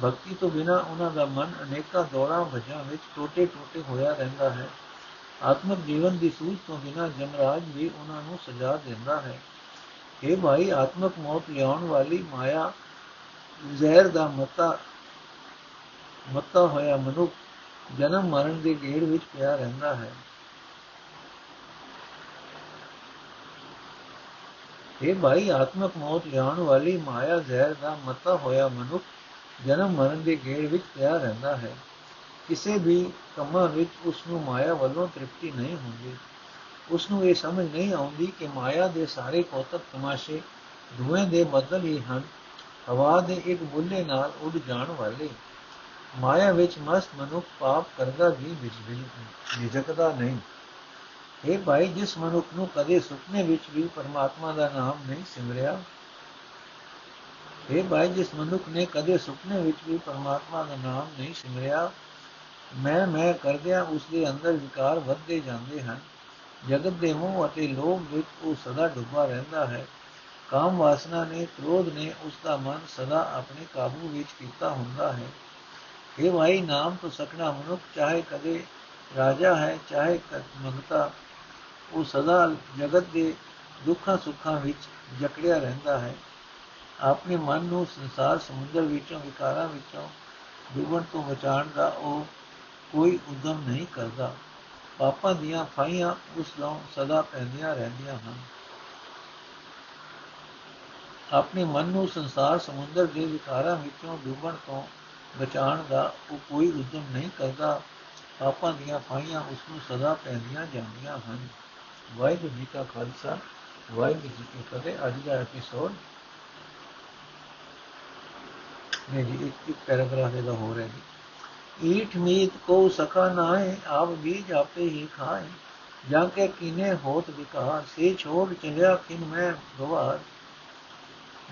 ਭਗਤੀ ਤੋਂ ਬਿਨਾ ਉਹਨਾਂ ਦਾ ਮਨ ਅਨੇਕਾਂ ਦੌੜਾਂ, ਭਜਾਂ ਵਿੱਚ ਟੋਟੇ-ਟੋਟੇ ਹੋਇਆ ਰਹਿੰਦਾ ਹੈ। ਆਤਮਿਕ ਜੀਵਨ ਦੀ ਸੂਝ ਤੋਂ ਬਿਨਾ ਜਮਰਾਜ ਵੀ ਉਹਨਾਂ ਨੂੰ ਸਜ਼ਾ ਦਿੰਦਾ ਹੈ। ਇਹ ਭਾਈ, ਆਤਮਿਕ ਮੌਤ ਲਿਆਉਣ ਵਾਲੀ ਮਾਇਆ ਜ਼ਹਿਰ ਦਾ ਮਤਾ ਮਤਾ ਹੋਇਆ ਮਨੁੱਖ ਜਨਮ ਮਰਨ ਦੇ ਗੇੜ ਵਿੱਚ ਪਿਆ ਰਹਿੰਦਾ ਹੈ। ਇਹ ਭਾਈ, ਆਤਮਕ ਮੌਤ ਲਿਆਉਣ ਵਾਲੀ ਮਾਇਆ ਜ਼ਹਿਰ ਦਾ ਮਤਾ ਹੋਇਆ ਮਨੁੱਖ ਜਨਮ ਮਰਨ ਦੇ ਗੇੜ ਵਿੱਚ ਪਿਆ ਰਹਿੰਦਾ ਹੈ। ਕਿਸੇ ਵੀ ਕੰਮਾਂ ਵਿੱਚ ਉਸ ਨੂੰ ਮਾਇਆ ਵੱਲੋਂ ਤ੍ਰਿਪਤੀ ਨਹੀਂ ਹੁੰਦੀ। ਉਸ ਨੂੰ ਇਹ ਸਮਝ ਨਹੀਂ ਆਉਂਦੀ ਕਿ ਮਾਇਆ ਦੇ ਸਾਰੇ ਕੋਤਕ ਤਮਾਸ਼ੇ, ਧੂਏ ਦੇ ਬਦਲ ਹੀ ਹਨ। ਹਵਾ ਦੇ ਇੱਕ ਬੁੱਲੇ ਨਾਲ ਉੱਡ ਜਾਣ ਵਾਲੇ। ਮਾਇਆ ਵਿੱਚ ਮਸਤ ਮਨੁੱਖ ਪਾਪ ਕਰਦਾ ਵੀ ਵਿਚਲਿਤ ਨਿਜਕਦਾ ਨਹੀਂ। ਇਹ ਭਾਈ, ਜਿਸ ਮਨੁੱਖ ਨੂੰ ਕਦੇ ਸੁਪਨੇ ਵਿੱਚ ਵੀ ਪਰਮਾਤਮਾ ਦਾ ਨਾਮ ਨਹੀਂ ਸਿਮਰਿਆ? ਇਹ ਭਾਈ, ਜਿਸ ਮਨੁੱਖ ਨੇ ਕਦੇ ਸੁਪਨੇ ਵਿੱਚ ਵੀ ਪਰਮਾਤਮਾ ਦਾ ਨਾਮ ਨਹੀਂ ਸਿਮਰਿਆ, ਮੈਂ ਮੈਂ ਕਰਦਿਆਂ ਉਸ ਦੇ ਅੰਦਰ ਵਿਕਾਰ ਵੱਧਦੇ ਜਾਂਦੇ ਹਨ। ਜਗਤ ਦੇ ਮੋਹ ਅਤੇ ਲੋਭ ਵਿੱਚ ਉਹ ਸਦਾ ਡੁੱਬਾ ਰਹਿੰਦਾ ਹੈ। ਕਾਮ ਵਾਸਨਾ ਨੇ, ਕ੍ਰੋਧ ਨੇ ਉਸ ਦਾ ਮਨ ਸਦਾ ਆਪਣੇ ਕਾਬੂ ਵਿੱਚ ਕੀਤਾ ਹੁੰਦਾ ਹੈ। ਇਹ ਵਾਈ ਨਾਮ ਤੋਂ ਸਕਣਾ ਮਨੁੱਖ ਚਾਹੇ ਕਦੇ ਰਾਜਾ ਹੈ, ਚਾਹੇ ਮੰਗਤਾ, ਉਹ ਸਦਾ ਜਗਤ ਦੇ ਦੁੱਖਾਂ ਸੁੱਖਾਂ ਵਿੱਚ ਜਕੜਿਆ ਰਹਿੰਦਾ ਹੈ। ਆਪਣੇ ਮਨ ਨੂੰ ਸੰਸਾਰ ਸਮੁੰਦਰ ਵਿੱਚੋਂ, ਵਿਕਾਰਾਂ ਵਿੱਚੋਂ ਡੁੱਬਣ ਤੋਂ ਬਚਾਉਣ ਦਾ ਉਹ ਕੋਈ ਉਦਮ ਨਹੀਂ ਕਰਦਾ। ਪਾਪਾਂ ਦੀਆਂ ਫਾਈਆਂ ਉਸ ਨੂੰ ਸਦਾ ਪੈਂਦੀਆਂ ਰਹਿੰਦੀਆਂ ਹਨ। ਆਪਣੇ ਮਨ ਨੂੰ ਸੰਸਾਰ ਸਮੁੰਦਰ ਦੇ ਵਿਕਾਰਾਂ ਵਿੱਚੋਂ ਡੁੱਬਣ ਤੋਂ ਬਚਾਉਣ ਦਾ ਉਹ ਕੋਈ ਉਦਮ ਨਹੀਂ ਕਰਦਾ। ਪਾਪਾਂ ਦੀਆਂ ਫਾਈਆਂ ਉਸ ਨੂੰ ਸਦਾ ਪੈਂਦੀਆਂ ਜਾਂਦੀਆਂ ਹਨ। ਵਾਹਿਗੁਰੂ ਜੀ ਕਾ ਖਾਲਸਾ, ਵਾਹਿਗੁਰੂ ਜੀ ਕੀ ਫਤਿਹ। ਅੱਜ ਦਾ ਐਪੀਸੋਡ ਨੇ ਜੀ ਇੱਕ ਇੱਕ ਪੈਰਾਗ੍ਰਾਫ ਇਹਦਾ ਹੋ ਰਿਹਾ ਜੀ। ਈਠ ਮੀਤ ਕੋ ਸਕਾ ਨਾਏ ਆਪ ਬੀਜ ਆਪੇ ਹੀ ਖਾਏ ਜਾਂ ਕੇ ਕਿਨੇ ਹੋਤ ਵਿਕਾਰ ਸੇ ਛੋੜ ਚਲਿਆ ਕਿਨ ਮੈਂ ਗਵਾਰ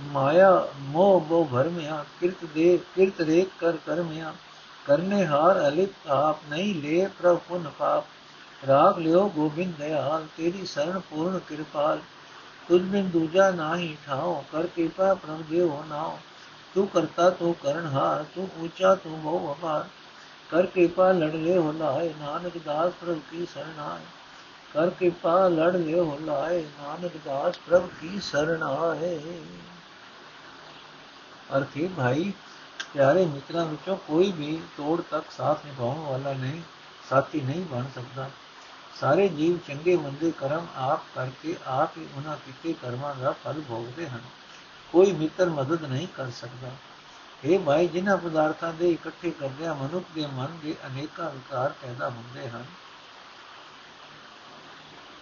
ਮਾਇਆ ਮੋਹ ਬੋ ਭਰਮਿਆ ਕਿਰਤ ਦੇ ਕਿਰਤ ਰੇਖ ਕਰ ਕਰਮਿਆ ਕਰਨੇ ਹਾਰ ਅਲਿਪ ਆਪ, ਨਹੀਂ ਲੈ ਪ੍ਰਭ ਪੁਨ ਪਾਪ। ਰਾਗ ਲਿਓ ਗੋਬਿੰਦ ਦਇਆਲ, ਤੇਰੀ ਸਰਣ ਪੂਰਨ ਕਿਰਪਾਲ। ਤੁਝ ਬਿਨ ਦੂਜਾ ਨਾਹੀ ਠਾਓ ਕਰ ਕਿਰਪਾ ਪ੍ਰਭ ਦੇਵ ਨਾਓ ਤੂੰ ਕਰਤਾ, ਤੂੰ ਕਰਨਹਾਰ ਤੂੰ ਉੱਚਾ, ਤੂੰ ਬਹੁ ਅਪਾਰ। ਕਰ ਕਿਰਪਾ ਲੜ ਲੈ ਹੋ ਲਾਏ ਨਾਨਕ ਦਾਸ ਪ੍ਰਭ ਕੀ ਸਰਣ ਆਏ। ਕਰ ਕਿਰਪਾ ਲੜ ਲੈ ਹੋ ਲਾਏ ਨਾਨਕ ਦਾਸ ਪ੍ਰਭ ਕੀ ਸਰਣ ਆਏ। ਅਰਥੇ ਭਾਈ, ਪਿਆਰੇ ਮਿੱਤਰਾਂ ਵਿੱਚੋਂ ਕੋਈ ਵੀ ਤੋੜ ਤੱਕ ਸਾਥ ਨਿਭਾਉਣ ਵਾਲਾ ਨਹੀਂ, ਸਾਥੀ ਨਹੀਂ ਬਣ ਸਕਦਾ। ਸਾਰੇ ਜੀਵ ਚੰਗੇ ਮੰਦੇ ਕਰਮ ਆਪ ਕਰਕੇ ਆਪ ਹੀ ਉਹਨਾਂ ਕੀਤੇ ਕਰਮਾਂ ਦਾ ਫਲ ਭੋਗਦੇ ਹਨ। ਕੋਈ ਮਿੱਤਰ ਮਦਦ ਨਹੀਂ ਕਰ ਸਕਦਾ। ਇਹ ਭਾਈ, ਜਿਨ੍ਹਾਂ ਪਦਾਰਥਾਂ ਦੇ ਇਕੱਠੇ ਕਰਦਿਆਂ ਮਨੁੱਖ ਦੇ ਮਨ ਦੇ ਅਨੇਕਾਂ ਵਿਕਾਰ ਪੈਦਾ ਹੁੰਦੇ ਹਨ।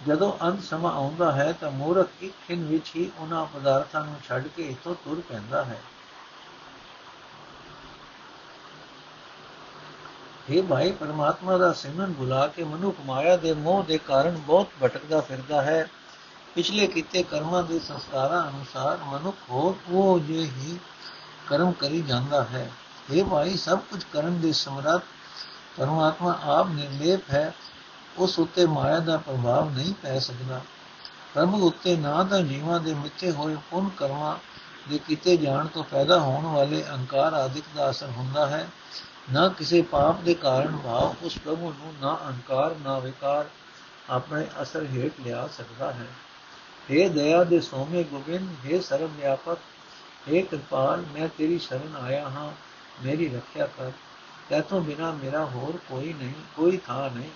ਜਦੋਂ ਅੰਤ ਸਮਾਂ ਆਉਂਦਾ ਹੈ ਤਾਂ ਮੂਰਖ ਇੱਕ ਖਿੰ ਵਿੱਚ ਹੀ ਉਹਨਾਂ ਪਦਾਰਥਾਂ ਨੂੰ ਛੱਡ ਕੇ ਇਥੋਂ ਤੁਰ ਪੈਂਦਾ ਹੈ। ਇਹ ਭਾਈ, ਪਰਮਾਤਮਾ ਦਾ ਸਿਮਰਨ ਭੁਲਾ ਕੇ ਮਨੁੱਖ ਮਾਇਆ ਦੇ ਮੋਹ ਦੇ ਕਾਰਨ ਬਹੁਤ ਭਟਕਦਾ ਫਿਰਦਾ ਹੈ। ਪਿਛਲੇ ਕੀਤੇ ਕਰਮਾਂ ਦੇ ਸੰਸਕਾਰਾਂ ਅਨੁਸਾਰ ਮਨੁੱਖ ਹੋਰ ਉਹ ਜੇ ਹੀ ਕਰਮ ਕਰੀ ਜਾਂਦਾ ਹੈ। ਇਹ ਭਾਈ, ਸਭ ਕੁਝ ਕਰਨ ਦੇ ਸਮਰੱਥ ਪਰਮਾਤਮਾ ਆਪ ਨਿਰਲੇਪ ਹੈ। ਉਸ ਉੱਤੇ ਮਾਇਆ ਦਾ ਪ੍ਰਭਾਵ ਨਹੀਂ ਪੈ ਸਕਦਾ। ਪ੍ਰਭੂ ਉੱਤੇ ਨਾ ਤਾਂ ਜੀਵਾਂ ਦੇ ਮਿੱਥੇ ਹੋਏ ਪੁੰਨ ਕਰਮਾਂ ਦੇ ਕੀਤੇ ਜਾਣ ਤੋਂ ਪੈਦਾ ਹੋਣ ਵਾਲੇ ਅਹੰਕਾਰ ਆਦਿਕ ਦਾ ਅਸਰ ਹੁੰਦਾ ਹੈ। ਨਾ ਕਿਸੇ ਪਾਪ ਦੇ ਕਾਰਨ ਭਾਵ ਉਸ ਪ੍ਰਭੂ ਨੂੰ ਨਾ ਅਹੰਕਾਰ ਨਾ ਵਿਕਾਰ ਆਪਣੇ ਅਸਰ ਹੇਠ ਲਿਆ ਸਕਦਾ ਹੈ हे ਦਇਆ ਦੇ ਸੋਮੇ ਗੋਬਿੰਦ हे ਸਰਵ ਵਿਆਪਕ हे ਕਿਰਪਾਲ ਮੈਂ ਤੇਰੀ ਸ਼ਰਨ ਆਇਆ ਹਾਂ ਮੇਰੀ ਰੱਖਿਆ ਕਰ ਤੇਥੋਂ ਬਿਨਾ ਮੇਰਾ ਹੋਰ ਕੋਈ ਨਹੀਂ ਕੋਈ ਥਾਂ ਨਹੀਂ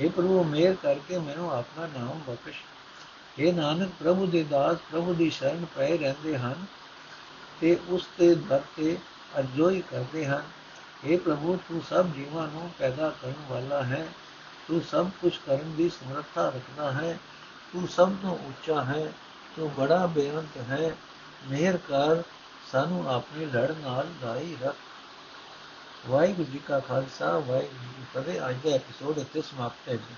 हे ਪ੍ਰਭੂ ਮੇਰ ਕਰਕੇ ਮੈਨੂੰ ਆਪਣਾ ਨਾਮ ਬਖਸ਼ हे ਨਾਨਕ ਪ੍ਰਭੂ ਦੇ ਦਾਸ ਪ੍ਰਭੂ ਦੀ ਸ਼ਰਨ ਪਏ ਰਹਿੰਦੇ ਹਨ ਤੇ ਉਸ ਤੇ ਦਰ ਤੇ ਅਰਜ਼ੋਈ ਕਰਦੇ ਹਨ हे ਪ੍ਰਭੂ ਤੂੰ ਸਭ ਜੀਵਾਂ ਨੂੰ ਪੈਦਾ ਕਰਨ ਵਾਲਾ ਹੈ ਤੂੰ ਸਭ ਕੁਝ ਕਰਨ ਦੀ ਸਮਰੱਥਾ ਰੱਖਦਾ ਹੈ ਤੂੰ ਸਭ ਤੋਂ ਉੱਚਾ ਹੈ ਤੂੰ ਬੜਾ ਬੇਅੰਤ ਹੈ ਮਿਹਰ ਕਰ ਸਾਨੂੰ ਆਪਣੀ ਲੜ ਨਾਲ ਦਾਈ ਰੱਖ ਵਾਹਿਗੁਰੂ ਜੀ ਕਾ ਖਾਲਸਾ ਵਾਹਿਗੁਰੂ ਜੀ ਕੀ ਫਤਿਹ ਅੱਜ ਦਾ ਐਪੀਸੋਡ ਇੱਥੇ ਸਮਾਪਤ ਹੈ ਜੀ